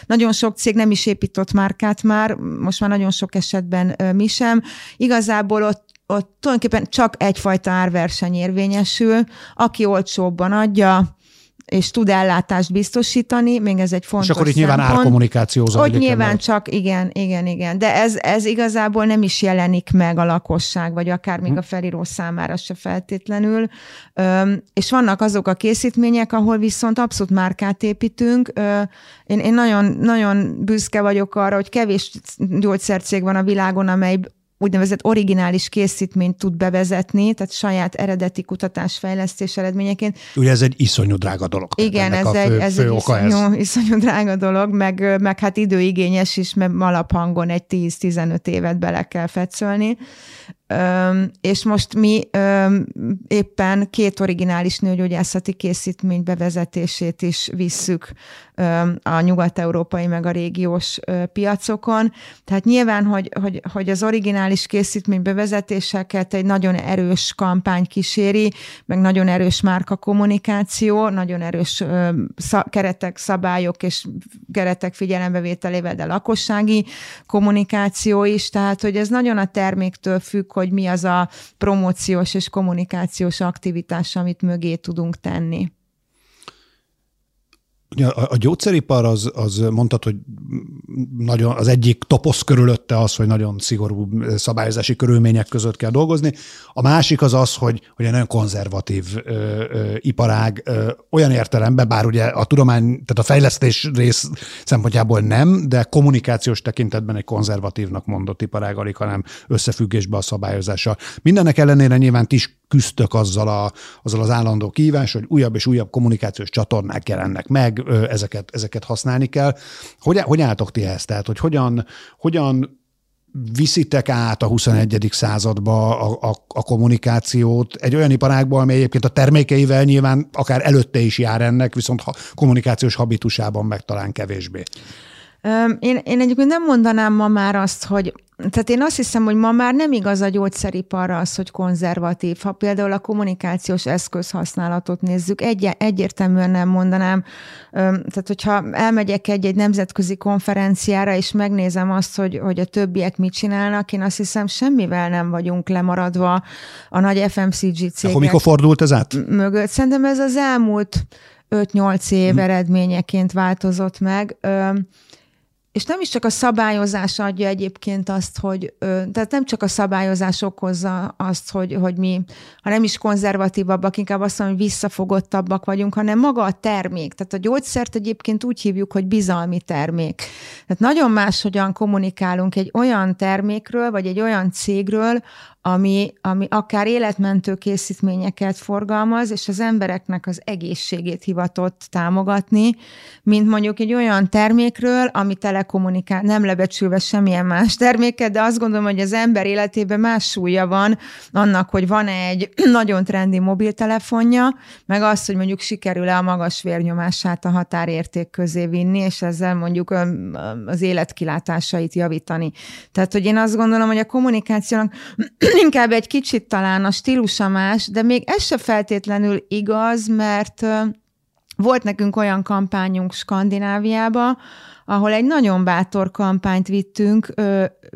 nagyon sok cég nem is épított márkát már, most már nagyon sok esetben mi sem. Igazából ott ott tulajdonképpen csak egyfajta árverseny érvényesül, aki olcsóbban adja, és tud ellátást biztosítani, még ez egy fontos És akkor itt nyilván árkommunikáció zajlik. Ott nyilván csak, igen, igen, igen. De ez, ez igazából nem is jelenik meg a lakosság, vagy akár még hm. a felíró számára se feltétlenül. És vannak azok a készítmények, ahol viszont abszolút márkát építünk. Én, én nagyon, nagyon büszke vagyok arra, hogy kevés gyógyszercég van a világon, amely úgynevezett originális készítményt tud bevezetni, tehát saját eredeti kutatásfejlesztés eredményeként. Ugye ez egy iszonyú drága dolog. Igen, ez, egy, fő, ez fő egy iszonyú, ez. iszonyú drága dolog, meg, meg hát időigényes is, mert alaphangon egy 10-15 évet bele kell fetszölni és most mi éppen két originális nőgyógyászati készítmény bevezetését is visszük a nyugat-európai meg a régiós piacokon. Tehát nyilván, hogy, hogy, hogy az originális készítmény bevezetéseket egy nagyon erős kampány kíséri, meg nagyon erős márka kommunikáció, nagyon erős keretek, szabályok és keretek figyelembevételével, de lakossági kommunikáció is, tehát hogy ez nagyon a terméktől függ, hogy mi az a promóciós és kommunikációs aktivitás, amit mögé tudunk tenni. A, a gyógyszeripar az, az mondtad, hogy nagyon, az egyik toposz körülötte az, hogy nagyon szigorú szabályozási körülmények között kell dolgozni. A másik az az, hogy, hogy egy nagyon konzervatív ö, ö, iparág ö, olyan értelemben, bár ugye a tudomány, tehát a fejlesztés rész szempontjából nem, de kommunikációs tekintetben egy konzervatívnak mondott iparág, alig, hanem összefüggésbe a szabályozással. Mindennek ellenére nyilván ti is küzdök azzal, a, azzal az állandó kívás, hogy újabb és újabb kommunikációs csatornák jelennek meg, ezeket, ezeket használni kell. Hogy, hogy álltok ti ezt? Tehát, hogy hogyan, hogyan viszitek át a 21. századba a, a, a kommunikációt egy olyan iparágba, amely egyébként a termékeivel nyilván akár előtte is jár ennek, viszont ha, kommunikációs habitusában meg talán kevésbé. Én, én egyébként nem mondanám ma már azt, hogy tehát én azt hiszem, hogy ma már nem igaz a gyógyszeriparra az, hogy konzervatív. Ha például a kommunikációs eszközhasználatot nézzük, egy, egyértelműen nem mondanám. Tehát, hogyha elmegyek egy-egy nemzetközi konferenciára, és megnézem azt, hogy, hogy a többiek mit csinálnak, én azt hiszem, semmivel nem vagyunk lemaradva a nagy FMCG cégek. Akkor mikor fordult ez át? Mögött. Szerintem ez az elmúlt 5-8 év hmm. eredményeként változott meg. És nem is csak a szabályozás adja egyébként azt, hogy, tehát nem csak a szabályozás okozza azt, hogy, hogy mi, ha nem is konzervatívabbak, inkább azt mondom, hogy visszafogottabbak vagyunk, hanem maga a termék. Tehát a gyógyszert egyébként úgy hívjuk, hogy bizalmi termék. Tehát nagyon máshogyan kommunikálunk egy olyan termékről, vagy egy olyan cégről, ami, ami akár életmentő készítményeket forgalmaz, és az embereknek az egészségét hivatott támogatni, mint mondjuk egy olyan termékről, ami telekommunikál, nem lebecsülve semmilyen más terméket, de azt gondolom, hogy az ember életében más súlya van annak, hogy van egy nagyon trendi mobiltelefonja, meg az, hogy mondjuk sikerül-e a magas vérnyomását a határérték közé vinni, és ezzel mondjuk az életkilátásait javítani. Tehát, hogy én azt gondolom, hogy a kommunikációnak inkább egy kicsit talán a stílusa más, de még ez se feltétlenül igaz, mert volt nekünk olyan kampányunk Skandináviába, ahol egy nagyon bátor kampányt vittünk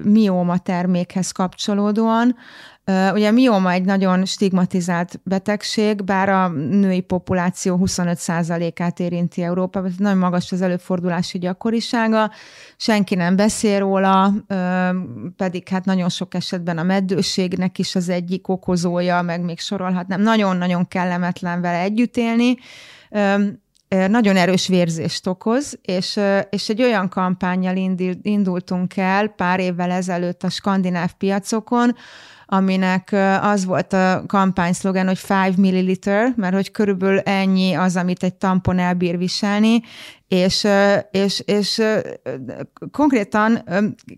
mióma termékhez kapcsolódóan, Ugye a mioma egy nagyon stigmatizált betegség, bár a női populáció 25%-át érinti Európában, nagyon magas az előfordulási gyakorisága, senki nem beszél róla, pedig hát nagyon sok esetben a meddőségnek is az egyik okozója, meg még sorolhatnám, nagyon-nagyon kellemetlen vele együtt élni, nagyon erős vérzést okoz, és, és egy olyan kampányjal indultunk el pár évvel ezelőtt a skandináv piacokon, aminek az volt a kampány szlogen, hogy 5 milliliter, mert hogy körülbelül ennyi az, amit egy tampon elbír viselni, és, és, és konkrétan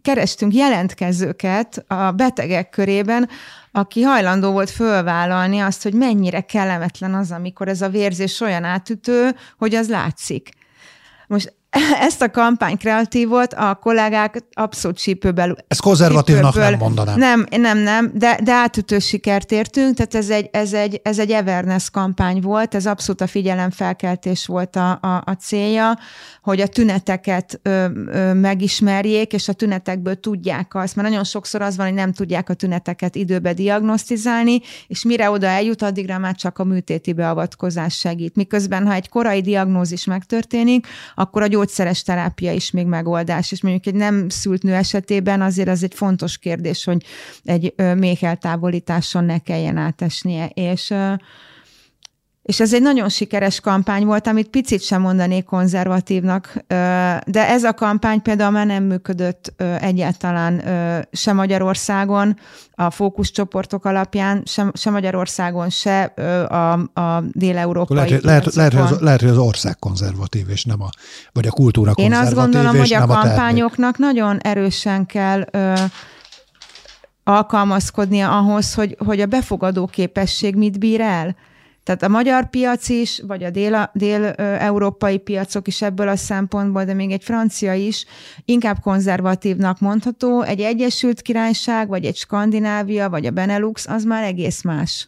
kerestünk jelentkezőket a betegek körében, aki hajlandó volt fölvállalni azt, hogy mennyire kellemetlen az, amikor ez a vérzés olyan átütő, hogy az látszik. Most ezt a kampány kreatívot a kollégák abszolút sípőből. Ez konzervatívnak sípőből, nem mondanám. Nem, nem, nem, de, de átütő sikert értünk, tehát ez egy, ez, egy, ez egy awareness kampány volt, ez abszolút a figyelemfelkeltés volt a, a, a célja, hogy a tüneteket ö, ö, megismerjék, és a tünetekből tudják azt, mert nagyon sokszor az van, hogy nem tudják a tüneteket időbe diagnosztizálni, és mire oda eljut, addigra már csak a műtéti beavatkozás segít. Miközben, ha egy korai diagnózis megtörténik, akkor a gyógyszeres terápia is még megoldás, és mondjuk egy nem szült nő esetében azért az egy fontos kérdés, hogy egy méheltávolításon ne kelljen átesnie, és és ez egy nagyon sikeres kampány volt, amit picit sem mondanék konzervatívnak, de ez a kampány például már nem működött egyáltalán se Magyarországon, a fókuszcsoportok alapján, se, se Magyarországon, se a, a dél-európai lehet, lehet, lehet, hogy az, lehet, hogy az ország konzervatív, és nem a, vagy a kultúra Én konzervatív, azt gondolom, hogy a kampányoknak a nagyon erősen kell alkalmazkodnia ahhoz, hogy, hogy a befogadó képesség mit bír el. Tehát a magyar piac is, vagy a dél, dél-európai piacok is ebből a szempontból, de még egy francia is inkább konzervatívnak mondható. Egy Egyesült Királyság, vagy egy Skandinávia, vagy a Benelux, az már egész más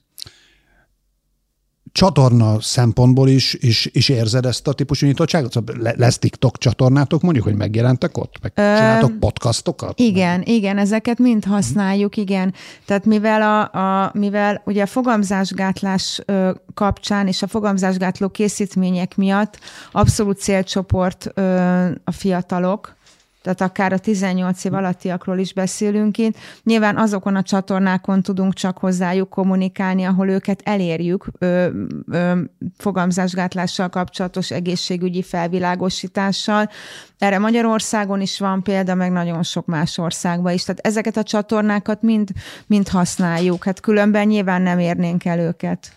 csatorna szempontból is, is, is érzed ezt a típusú nyitottságot? Szóval lesz TikTok csatornátok mondjuk, hogy megjelentek ott? Meg csináltok podcastokat? Igen, igen, ezeket mind használjuk, igen. Tehát mivel, a, a, mivel ugye a fogamzásgátlás kapcsán és a fogamzásgátló készítmények miatt abszolút célcsoport a fiatalok, tehát akár a 18 év alattiakról is beszélünk itt. Nyilván azokon a csatornákon tudunk csak hozzájuk kommunikálni, ahol őket elérjük ö, ö, fogamzásgátlással kapcsolatos egészségügyi felvilágosítással. Erre Magyarországon is van példa, meg nagyon sok más országban is. Tehát ezeket a csatornákat mind, mind használjuk. Hát különben nyilván nem érnénk el őket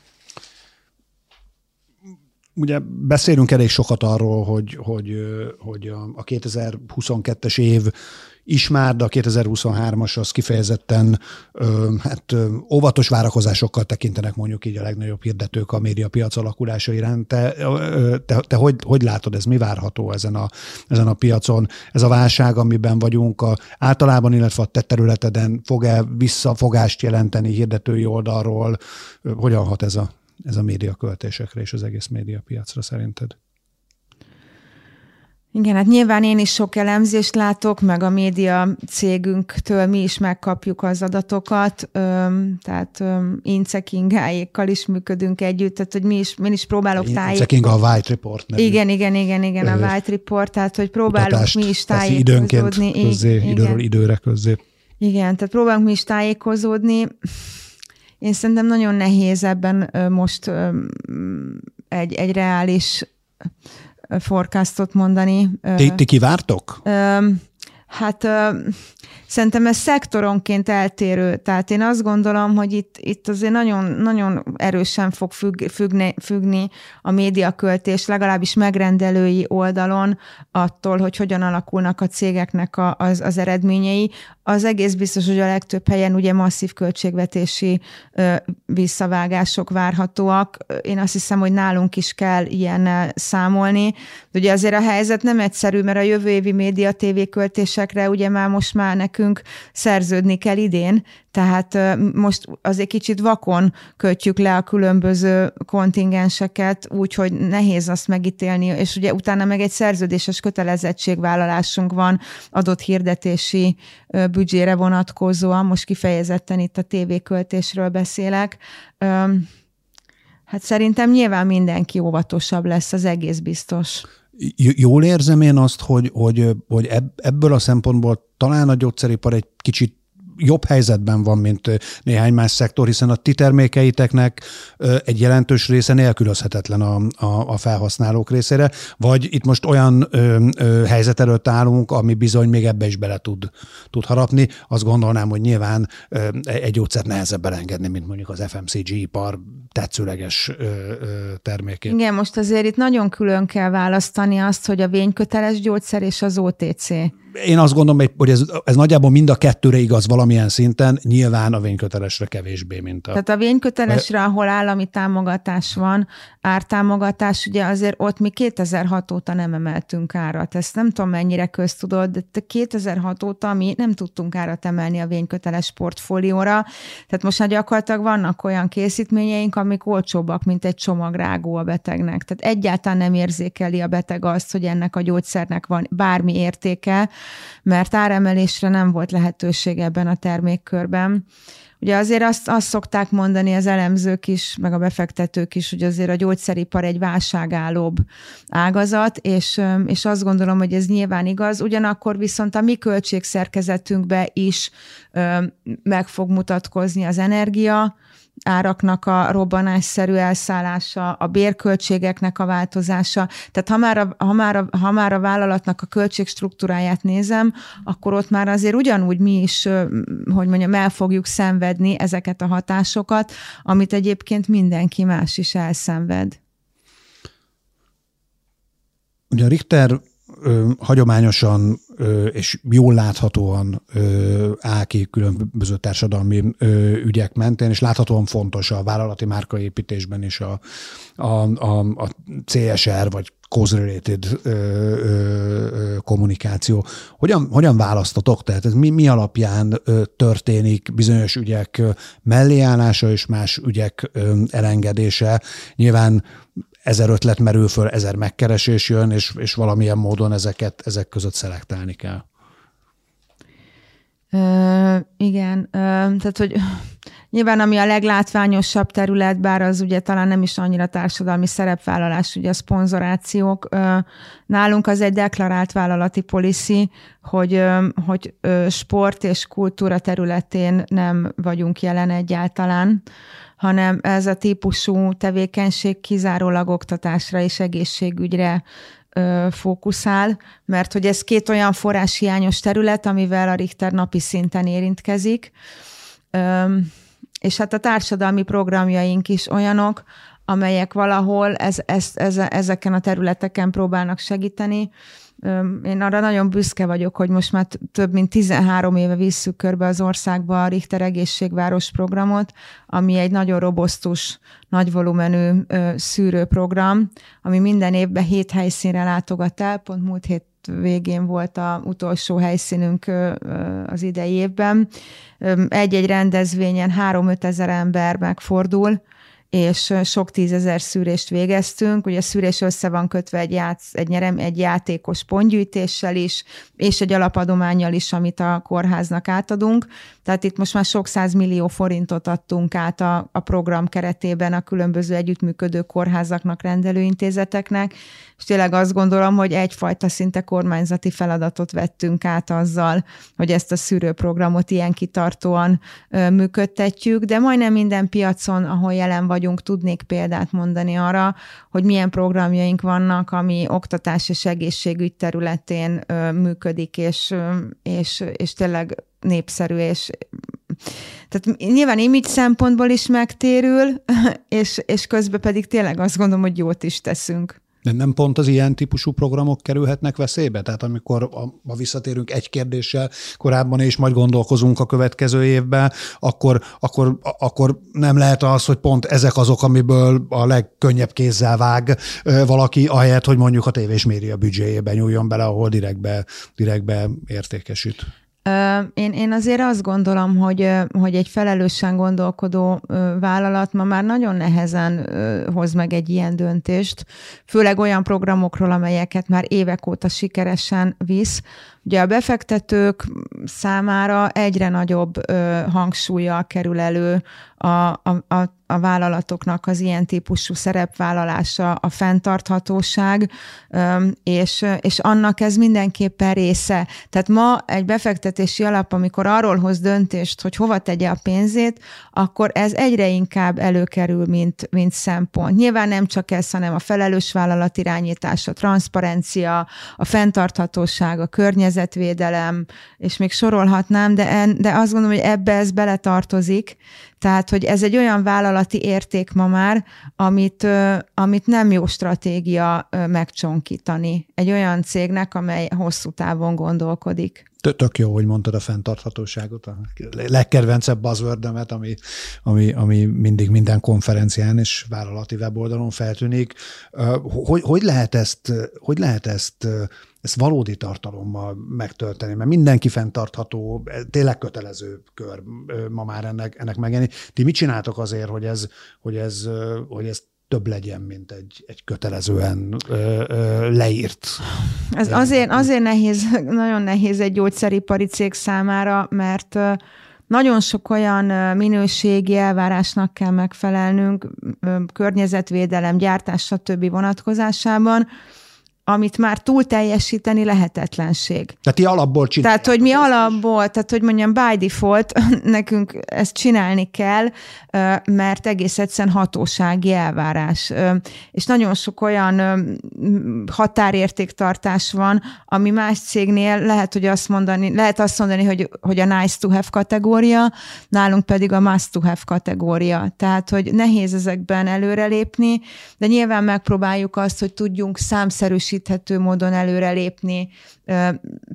ugye beszélünk elég sokat arról, hogy, hogy, hogy a 2022-es év is már, de a 2023-as az kifejezetten hát, óvatos várakozásokkal tekintenek mondjuk így a legnagyobb hirdetők a médiapiac alakulása iránt. Te, te, te hogy, hogy látod, ez mi várható ezen a, ezen a piacon? Ez a válság, amiben vagyunk, a, általában, illetve a te területeden fog-e visszafogást jelenteni hirdetői oldalról? Hogyan hat ez a, ez a médiaköltésekre és az egész médiapiacra szerinted? Igen, hát nyilván én is sok elemzést látok, meg a média cégünktől mi is megkapjuk az adatokat, tehát Incekingáékkal is működünk együtt, tehát hogy mi is, mi is próbálok tájékozni. Inceking a White Report. Nevű. Igen, igen, igen, igen, a White Report, tehát hogy próbálunk mi is tájékozódni. Időnként igen. időről időre közzé. Igen, tehát próbálunk mi is tájékozódni. Én szerintem nagyon nehéz ebben most egy, egy reális forecastot mondani. Ti, ti kivártok? Hát Szerintem ez szektoronként eltérő, tehát én azt gondolom, hogy itt, itt azért nagyon, nagyon erősen fog függ, függni, függni a médiaköltés, legalábbis megrendelői oldalon attól, hogy hogyan alakulnak a cégeknek a, az, az eredményei. Az egész biztos, hogy a legtöbb helyen ugye masszív költségvetési ö, visszavágások várhatóak. Én azt hiszem, hogy nálunk is kell ilyennel számolni. De ugye azért a helyzet nem egyszerű, mert a jövő évi média TV költésekre ugye már most már nekünk szerződni kell idén, tehát most azért kicsit vakon kötjük le a különböző kontingenseket, úgyhogy nehéz azt megítélni, és ugye utána meg egy szerződéses kötelezettségvállalásunk van adott hirdetési büdzsére vonatkozóan, most kifejezetten itt a tévéköltésről beszélek. Hát szerintem nyilván mindenki óvatosabb lesz, az egész biztos. Jól érzem én azt, hogy, hogy, hogy ebből a szempontból talán a gyógyszeripar egy kicsit jobb helyzetben van, mint néhány más szektor, hiszen a ti termékeiteknek egy jelentős része nélkülözhetetlen a, a, a felhasználók részére, vagy itt most olyan ö, ö, helyzet előtt állunk, ami bizony még ebbe is bele tud, tud harapni. Azt gondolnám, hogy nyilván ö, egy gyógyszert nehezebb elengedni, mint mondjuk az FMCG ipar tetszőleges ö, ö, termékét. Igen, most azért itt nagyon külön kell választani azt, hogy a vényköteles gyógyszer és az OTC én azt gondolom, hogy ez, ez nagyjából mind a kettőre igaz valamilyen szinten, nyilván a vénykötelesre kevésbé, mint a... Tehát a vénykötelesre, ahol állami támogatás van, ártámogatás, ugye azért ott mi 2006 óta nem emeltünk árat. Ezt nem tudom mennyire köztudod, de 2006 óta mi nem tudtunk árat emelni a vényköteles portfólióra. Tehát most már gyakorlatilag vannak olyan készítményeink, amik olcsóbbak, mint egy csomagrágó a betegnek. Tehát egyáltalán nem érzékeli a beteg azt, hogy ennek a gyógyszernek van bármi értéke, mert áremelésre nem volt lehetőség ebben a termékkörben. Ugye azért azt, azt szokták mondani az elemzők is, meg a befektetők is, hogy azért a gyógyszeripar egy válságállóbb ágazat, és, és azt gondolom, hogy ez nyilván igaz, ugyanakkor viszont a mi költségszerkezetünkbe is meg fog mutatkozni az energia, áraknak a robbanásszerű elszállása, a bérköltségeknek a változása. Tehát ha már a, ha már a, ha már a vállalatnak a költségstruktúráját nézem, akkor ott már azért ugyanúgy mi is, hogy mondjam, el fogjuk szenvedni ezeket a hatásokat, amit egyébként mindenki más is elszenved. Ugye a Richter ö, hagyományosan ö, és jól láthatóan ö, áll ki különböző társadalmi ö, ügyek mentén, és láthatóan fontos a vállalati márkaépítésben is a, a, a, a CSR vagy cause-related kommunikáció. Hogyan, hogyan választotok? Tehát ez mi, mi alapján ö, történik bizonyos ügyek melléállása és más ügyek ö, elengedése? Nyilván ezer ötlet merül föl, ezer megkeresés jön, és, és valamilyen módon ezeket, ezek között szelektálni kell. Ö, igen, ö, tehát hogy nyilván ami a leglátványosabb terület, bár az ugye talán nem is annyira társadalmi szerepvállalás, ugye a szponzorációk. Ö, nálunk az egy deklarált vállalati policy, hogy, ö, hogy ö, sport és kultúra területén nem vagyunk jelen egyáltalán hanem ez a típusú tevékenység kizárólag oktatásra és egészségügyre ö, fókuszál, mert hogy ez két olyan forráshiányos terület, amivel a Richter napi szinten érintkezik. Ö, és hát a társadalmi programjaink is olyanok, amelyek valahol ez, ez, ez, ezeken a területeken próbálnak segíteni. Én arra nagyon büszke vagyok, hogy most már több mint 13 éve visszük körbe az országba a Richter Egészségváros programot, ami egy nagyon robosztus, nagy volumenű szűrőprogram, ami minden évben hét helyszínre látogat el, pont múlt hét végén volt a utolsó helyszínünk az idei évben. Egy-egy rendezvényen 3-5 ezer ember megfordul, és sok tízezer szűrést végeztünk. Ugye a szűrés össze van kötve egy, játsz, egy, nyerem, egy játékos pontgyűjtéssel is, és egy alapadományjal is, amit a kórháznak átadunk. Tehát itt most már sok millió forintot adtunk át a, a program keretében a különböző együttműködő kórházaknak, rendelőintézeteknek, és tényleg azt gondolom, hogy egyfajta szinte kormányzati feladatot vettünk át azzal, hogy ezt a szűrőprogramot ilyen kitartóan működtetjük, de majdnem minden piacon, ahol jelen vagyunk, tudnék példát mondani arra, hogy milyen programjaink vannak, ami oktatás és egészségügy területén működik, és, és, és tényleg népszerű, és tehát nyilván image szempontból is megtérül, és, és közben pedig tényleg azt gondolom, hogy jót is teszünk. De nem pont az ilyen típusú programok kerülhetnek veszélybe? Tehát amikor a, visszatérünk egy kérdéssel korábban, és majd gondolkozunk a következő évben, akkor, akkor, akkor nem lehet az, hogy pont ezek azok, amiből a legkönnyebb kézzel vág valaki, ahelyett, hogy mondjuk a tévés média büdzséjében nyúljon bele, ahol direktbe, direktbe értékesít. Én, én azért azt gondolom, hogy, hogy egy felelősen gondolkodó vállalat ma már nagyon nehezen hoz meg egy ilyen döntést, főleg olyan programokról, amelyeket már évek óta sikeresen visz. Ugye a befektetők számára egyre nagyobb hangsúlyjal kerül elő a, a, a a vállalatoknak az ilyen típusú szerepvállalása, a fenntarthatóság, és, és annak ez mindenképpen része. Tehát ma egy befektetési alap, amikor arról hoz döntést, hogy hova tegye a pénzét, akkor ez egyre inkább előkerül, mint, mint szempont. Nyilván nem csak ez, hanem a felelős vállalat irányítás, a transzparencia, a fenntarthatóság, a környezetvédelem, és még sorolhatnám, de, en, de azt gondolom, hogy ebbe ez beletartozik, tehát, hogy ez egy olyan vállalati érték ma már, amit, amit nem jó stratégia megcsonkítani. Egy olyan cégnek, amely hosszú távon gondolkodik. Tök jó, hogy mondtad a fenntarthatóságot, a legkedvencebb buzzwordemet, ami, ami, ami mindig minden konferencián és vállalati weboldalon feltűnik. Hogy, hogy, lehet ezt, hogy lehet ezt ezt valódi tartalommal megtölteni, mert mindenki fenntartható, tényleg kötelező kör ma már ennek, ennek megjelenni. Ti mit csináltok azért, hogy ez, hogy ez, hogy ez több legyen, mint egy, egy kötelezően ö, ö, leírt. Ez azért, azért nehéz, nagyon nehéz egy gyógyszeripari cég számára, mert nagyon sok olyan minőségi elvárásnak kell megfelelnünk, környezetvédelem, gyártás, stb. vonatkozásában, amit már túl teljesíteni lehetetlenség. Tehát ti alapból csinálják. Tehát, hogy mi alapból, tehát, hogy mondjam, by default nekünk ezt csinálni kell, mert egész egyszerűen hatósági elvárás. És nagyon sok olyan határértéktartás van, ami más cégnél lehet, hogy azt mondani, lehet azt mondani, hogy, hogy a nice to have kategória, nálunk pedig a must to have kategória. Tehát, hogy nehéz ezekben előrelépni, de nyilván megpróbáljuk azt, hogy tudjunk számszerűsíteni minősíthető módon előrelépni,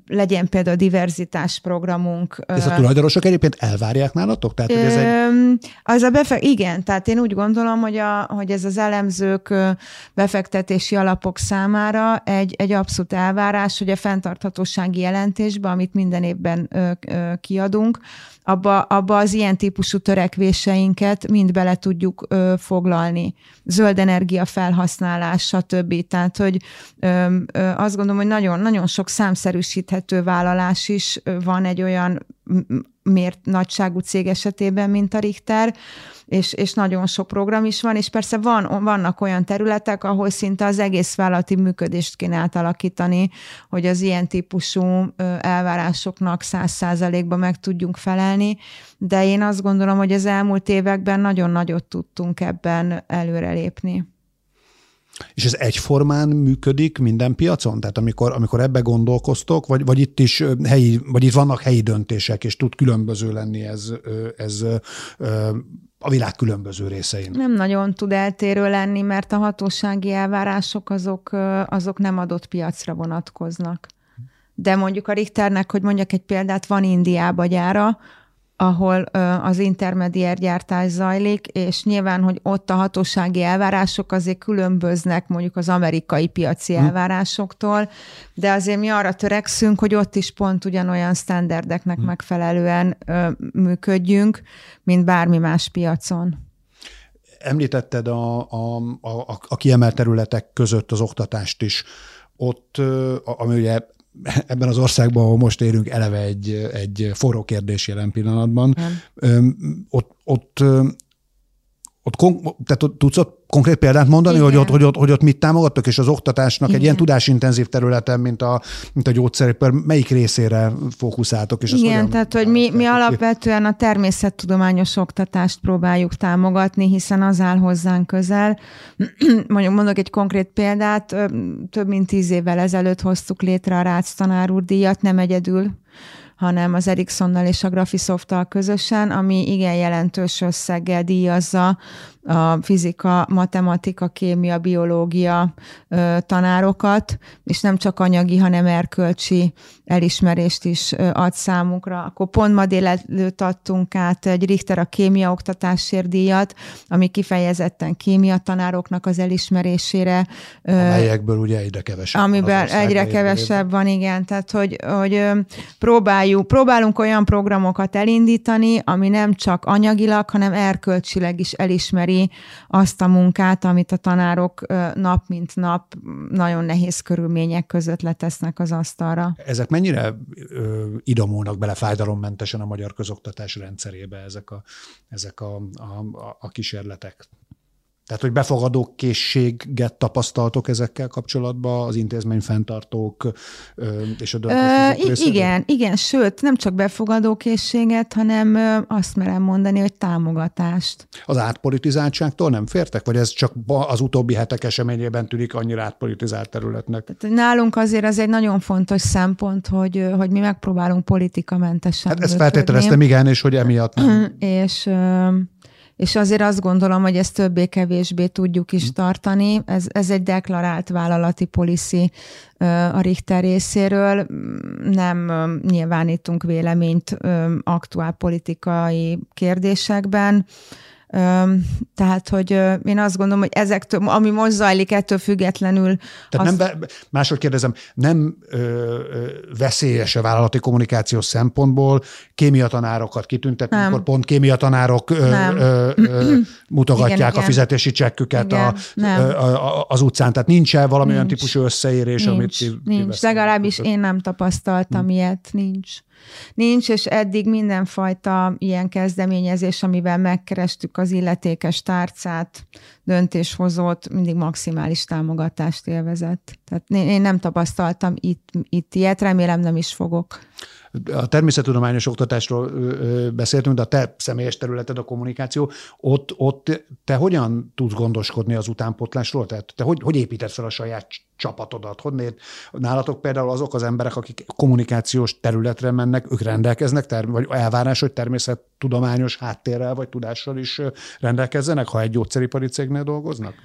legyen például a diverzitás programunk. Ez a tulajdonosok egyébként elvárják nálatok? Tehát, hogy ez egy... Az a befe- igen, tehát én úgy gondolom, hogy, a, hogy ez az elemzők befektetési alapok számára egy, egy abszolút elvárás, hogy a fenntarthatósági jelentésben, amit minden évben kiadunk, abba, abba az ilyen típusú törekvéseinket mind bele tudjuk ö, foglalni. Zöld energia felhasználás, stb. Tehát, hogy ö, ö, azt gondolom, hogy nagyon, nagyon sok számszerűsíthető vállalás is van egy olyan mért nagyságú cég esetében, mint a Richter, és, és nagyon sok program is van, és persze van, vannak olyan területek, ahol szinte az egész vállalati működést kéne átalakítani, hogy az ilyen típusú elvárásoknak száz százalékban meg tudjunk felelni, de én azt gondolom, hogy az elmúlt években nagyon nagyot tudtunk ebben előrelépni. És ez egyformán működik minden piacon? Tehát amikor, amikor ebbe gondolkoztok, vagy, vagy itt is helyi, vagy itt vannak helyi döntések, és tud különböző lenni ez, ez a világ különböző részein? Nem nagyon tud eltérő lenni, mert a hatósági elvárások azok, azok nem adott piacra vonatkoznak. De mondjuk a Richternek, hogy mondjak egy példát, van Indiába gyára, ahol az intermediár gyártás zajlik, és nyilván, hogy ott a hatósági elvárások azért különböznek mondjuk az amerikai piaci hm. elvárásoktól, de azért mi arra törekszünk, hogy ott is pont ugyanolyan standardeknek hm. megfelelően működjünk, mint bármi más piacon. Említetted a, a, a, a kiemelt területek között az oktatást is. Ott, ami ugye ebben az országban, ahol most érünk, eleve egy, egy forró kérdés jelen pillanatban. Nem. Ott, ott, ott, tehát tudsz ott konkrét példát mondani, hogy ott, hogy, ott, hogy ott mit támogattok, és az oktatásnak Igen. egy ilyen tudásintenzív területen, mint a, mint a gyógyszeripar, melyik részére fókuszáltok? És Igen, tehát hogy mi, mi alapvetően a természettudományos oktatást próbáljuk támogatni, hiszen az áll hozzánk közel. Mondjuk mondok egy konkrét példát, több mint tíz évvel ezelőtt hoztuk létre a Rácz tanár úr díjat, nem egyedül, hanem az Ericssonnal és a Graphisofttal közösen, ami igen jelentős összeggel díjazza a fizika, matematika, kémia, biológia tanárokat, és nem csak anyagi, hanem erkölcsi elismerést is ad számukra. Akkor pont ma délelőtt adtunk át egy Richter a kémia oktatásért díjat, ami kifejezetten kémia tanároknak az elismerésére. Amelyekből ugye egyre kevesebb. Amiben egyre kevesebb van, igen. Tehát, hogy, hogy próbáljuk, próbálunk olyan programokat elindítani, ami nem csak anyagilag, hanem erkölcsileg is elismeri azt a munkát, amit a tanárok nap mint nap nagyon nehéz körülmények között letesznek az asztalra. Ezek mennyire ö, idomulnak bele fájdalommentesen a magyar közoktatás rendszerébe ezek a, ezek a, a, a kísérletek? Tehát, hogy befogadó készséget tapasztaltok ezekkel kapcsolatban az intézmény fenntartók és a döntés. Igen, igen, sőt, nem csak befogadó készséget, hanem azt merem mondani, hogy támogatást. Az átpolitizáltságtól nem fértek, vagy ez csak az utóbbi hetek eseményében tűnik annyira átpolitizált területnek? Tehát nálunk azért az egy nagyon fontos szempont, hogy, hogy mi megpróbálunk politikamentesen. Hát ezt feltételeztem, igen, és hogy emiatt nem. és és azért azt gondolom, hogy ezt többé-kevésbé tudjuk is tartani. Ez, ez egy deklarált vállalati policy a Richter részéről. Nem nyilvánítunk véleményt aktuál politikai kérdésekben tehát, hogy én azt gondolom, hogy ezektől, ami most zajlik, ettől függetlenül... Tehát azt... nem, máshogy kérdezem, nem ö, ö, veszélyes a vállalati kommunikáció szempontból kémiatanárokat kitüntetni, nem. amikor pont kémiatanárok ö, ö, ö, mutogatják igen, a fizetési csekküket igen, a, nem. a, a, az utcán. Tehát nincs-e valami nincs. olyan típusú összeérés, nincs, amit ki, Nincs, legalábbis én nem tapasztaltam hmm. ilyet, nincs. Nincs, és eddig mindenfajta ilyen kezdeményezés, amivel megkerestük az illetékes tárcát, döntéshozót, mindig maximális támogatást élvezett. Tehát én nem tapasztaltam itt, itt ilyet, remélem nem is fogok a természettudományos oktatásról beszéltünk, de a te személyes területed a kommunikáció, ott, ott te hogyan tudsz gondoskodni az utánpotlásról? Tehát te hogy, hogy építed fel a saját csapatodat? Hogy nálatok például azok az emberek, akik kommunikációs területre mennek, ők rendelkeznek, ter- vagy elvárás, hogy természettudományos háttérrel vagy tudással is rendelkezzenek, ha egy gyógyszeripari cégnél dolgoznak?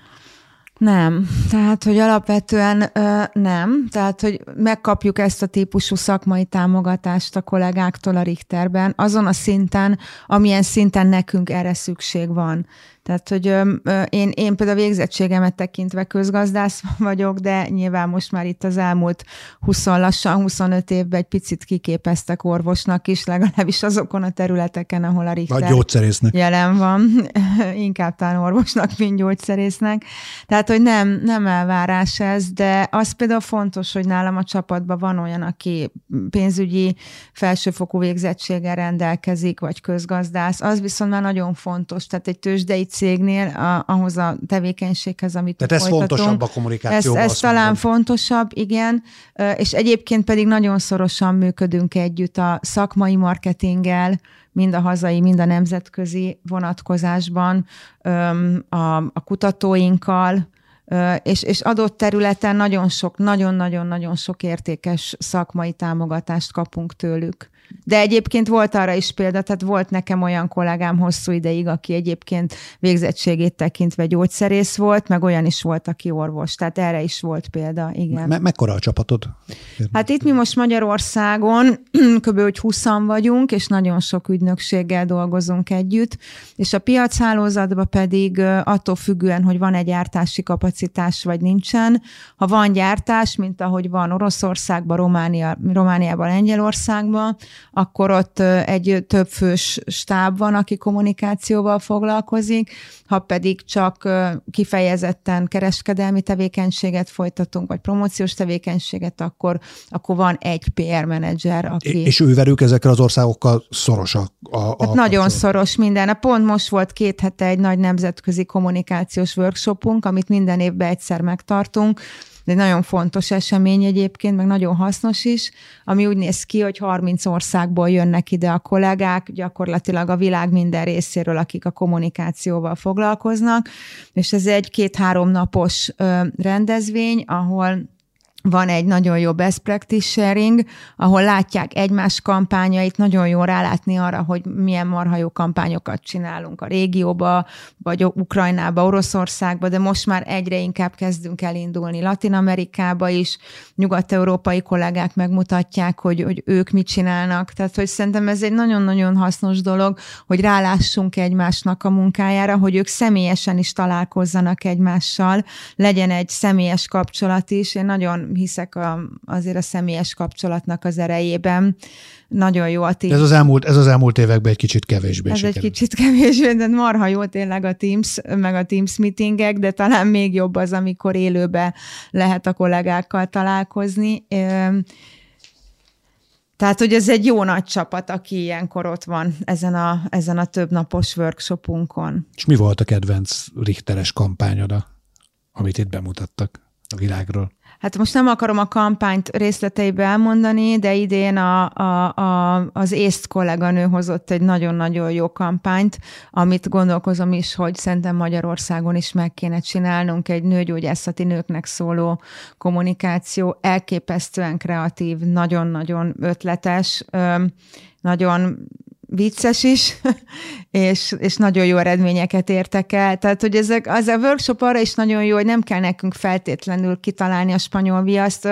Nem. Tehát, hogy alapvetően ö, nem. Tehát, hogy megkapjuk ezt a típusú szakmai támogatást a kollégáktól a Richterben, azon a szinten, amilyen szinten nekünk erre szükség van. Tehát, hogy ö, én, én például a végzettségemet tekintve közgazdász vagyok, de nyilván most már itt az elmúlt 20 lassan 25 évben egy picit kiképeztek orvosnak is, legalábbis azokon a területeken, ahol a Richter gyógyszerésznek. jelen van. Inkább talán orvosnak, mint gyógyszerésznek. Tehát, hogy nem, nem elvárás ez, de az például fontos, hogy nálam a csapatban van olyan, aki pénzügyi felsőfokú végzettséggel rendelkezik, vagy közgazdász. Az viszont már nagyon fontos. Tehát egy tőzsdei cégnél a, ahhoz a tevékenységhez, amit Tehát ez folytatunk. fontosabb a kommunikációban. Ez, ez talán mondom. fontosabb, igen, és egyébként pedig nagyon szorosan működünk együtt a szakmai marketinggel, mind a hazai, mind a nemzetközi vonatkozásban, a, a kutatóinkkal, és, és adott területen nagyon sok, nagyon-nagyon-nagyon sok értékes szakmai támogatást kapunk tőlük. De egyébként volt arra is példa, tehát volt nekem olyan kollégám hosszú ideig, aki egyébként végzettségét tekintve gyógyszerész volt, meg olyan is volt, aki orvos. Tehát erre is volt példa, igen. Me- mekkora a csapatod? Hát itt mi most Magyarországon kb. hogy 20 vagyunk, és nagyon sok ügynökséggel dolgozunk együtt, és a piachálózatban pedig attól függően, hogy van egy gyártási kapacitás, vagy nincsen. Ha van gyártás, mint ahogy van Oroszországban, Románia, Romániában, Lengyelországban, akkor ott egy többfős stáb van, aki kommunikációval foglalkozik, ha pedig csak kifejezetten kereskedelmi tevékenységet folytatunk, vagy promóciós tevékenységet, akkor, akkor van egy PR menedzser, aki... És ővelük ezekkel az országokkal szoros a, a, a hát Nagyon szoros minden. Pont most volt két hete egy nagy nemzetközi kommunikációs workshopunk, amit minden évben egyszer megtartunk, egy nagyon fontos esemény egyébként, meg nagyon hasznos is, ami úgy néz ki, hogy 30 országból jönnek ide a kollégák, gyakorlatilag a világ minden részéről, akik a kommunikációval foglalkoznak, és ez egy két-három napos rendezvény, ahol van egy nagyon jó best practice sharing, ahol látják egymás kampányait, nagyon jó rálátni arra, hogy milyen marha jó kampányokat csinálunk a régióba, vagy Ukrajnába, Oroszországba, de most már egyre inkább kezdünk elindulni Latin Amerikába is, nyugat-európai kollégák megmutatják, hogy, hogy ők mit csinálnak. Tehát, hogy szerintem ez egy nagyon-nagyon hasznos dolog, hogy rálássunk egymásnak a munkájára, hogy ők személyesen is találkozzanak egymással, legyen egy személyes kapcsolat is. Én nagyon hiszek a, azért a személyes kapcsolatnak az erejében. Nagyon jó a Teams. Ez az elmúlt, ez az elmúlt években egy kicsit kevésbé Ez sikerült. egy kicsit kevésbé, de marha jó tényleg a Teams, meg a Teams meetingek, de talán még jobb az, amikor élőbe lehet a kollégákkal találkozni. Tehát, hogy ez egy jó nagy csapat, aki ilyenkor ott van ezen a, ezen a több napos workshopunkon. És mi volt a kedvenc Richteres kampányoda, amit itt bemutattak a világról? Hát most nem akarom a kampányt részleteibe elmondani, de idén a, a, a, az észt kolléganő hozott egy nagyon-nagyon jó kampányt, amit gondolkozom is, hogy szerintem Magyarországon is meg kéne csinálnunk egy nőgyógyászati nőknek szóló kommunikáció, elképesztően kreatív, nagyon-nagyon ötletes, nagyon vicces is, és, és nagyon jó eredményeket értek el. Tehát, hogy ezek, az a workshop arra is nagyon jó, hogy nem kell nekünk feltétlenül kitalálni a spanyol viaszt.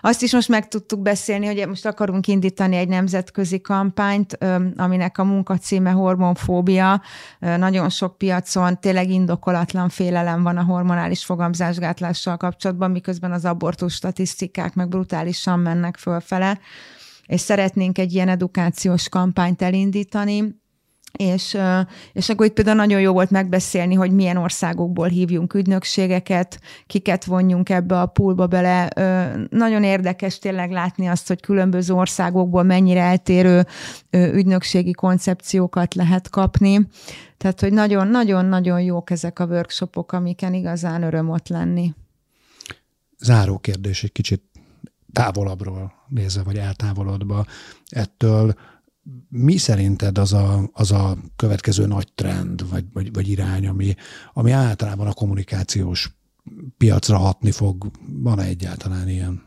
Azt is most meg tudtuk beszélni, hogy most akarunk indítani egy nemzetközi kampányt, aminek a munkacíme hormonfóbia. Nagyon sok piacon tényleg indokolatlan félelem van a hormonális fogamzásgátlással kapcsolatban, miközben az abortus statisztikák meg brutálisan mennek fölfele és szeretnénk egy ilyen edukációs kampányt elindítani, és, és akkor itt például nagyon jó volt megbeszélni, hogy milyen országokból hívjunk ügynökségeket, kiket vonjunk ebbe a poolba bele. Nagyon érdekes tényleg látni azt, hogy különböző országokból mennyire eltérő ügynökségi koncepciókat lehet kapni. Tehát, hogy nagyon-nagyon-nagyon jók ezek a workshopok, amiken igazán öröm ott lenni. Záró kérdés egy kicsit távolabbról nézve, vagy eltávolodva ettől, mi szerinted az a, az a következő nagy trend, vagy, vagy, vagy irány, ami, ami általában a kommunikációs piacra hatni fog? Van-e egyáltalán ilyen?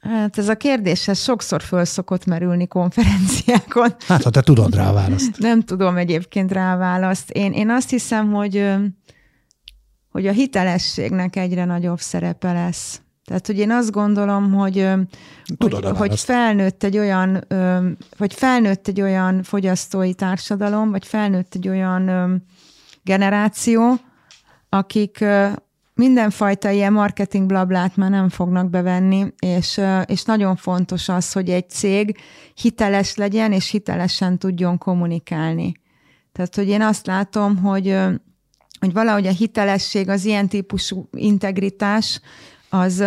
Hát ez a kérdés, ez sokszor föl szokott merülni konferenciákon. Hát, ha te tudod rá a választ. Nem tudom egyébként rá a választ. Én, én azt hiszem, hogy hogy a hitelességnek egyre nagyobb szerepe lesz. Tehát, hogy én azt gondolom, hogy, Tudod hogy, hogy felnőtt egy olyan, vagy felnőtt egy olyan fogyasztói társadalom, vagy felnőtt egy olyan generáció, akik mindenfajta ilyen marketing blablát már nem fognak bevenni, és, és nagyon fontos az, hogy egy cég hiteles legyen, és hitelesen tudjon kommunikálni. Tehát, hogy én azt látom, hogy hogy valahogy a hitelesség, az ilyen típusú integritás, az,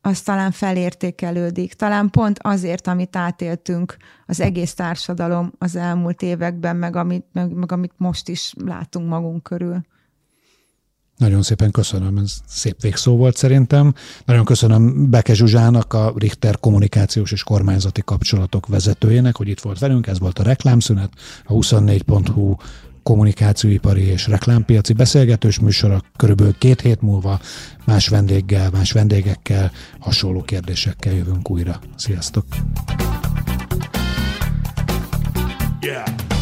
az talán felértékelődik. Talán pont azért, amit átéltünk az egész társadalom az elmúlt években, meg amit, meg, meg amit most is látunk magunk körül. Nagyon szépen köszönöm, ez szép végszó volt szerintem. Nagyon köszönöm Beke Zsuzsának, a Richter kommunikációs és kormányzati kapcsolatok vezetőjének, hogy itt volt velünk, ez volt a reklámszünet, a 24.hu kommunikációipari és reklámpiaci beszélgetős műsora. Körülbelül két hét múlva más vendéggel, más vendégekkel, hasonló kérdésekkel jövünk újra. Sziasztok! Yeah.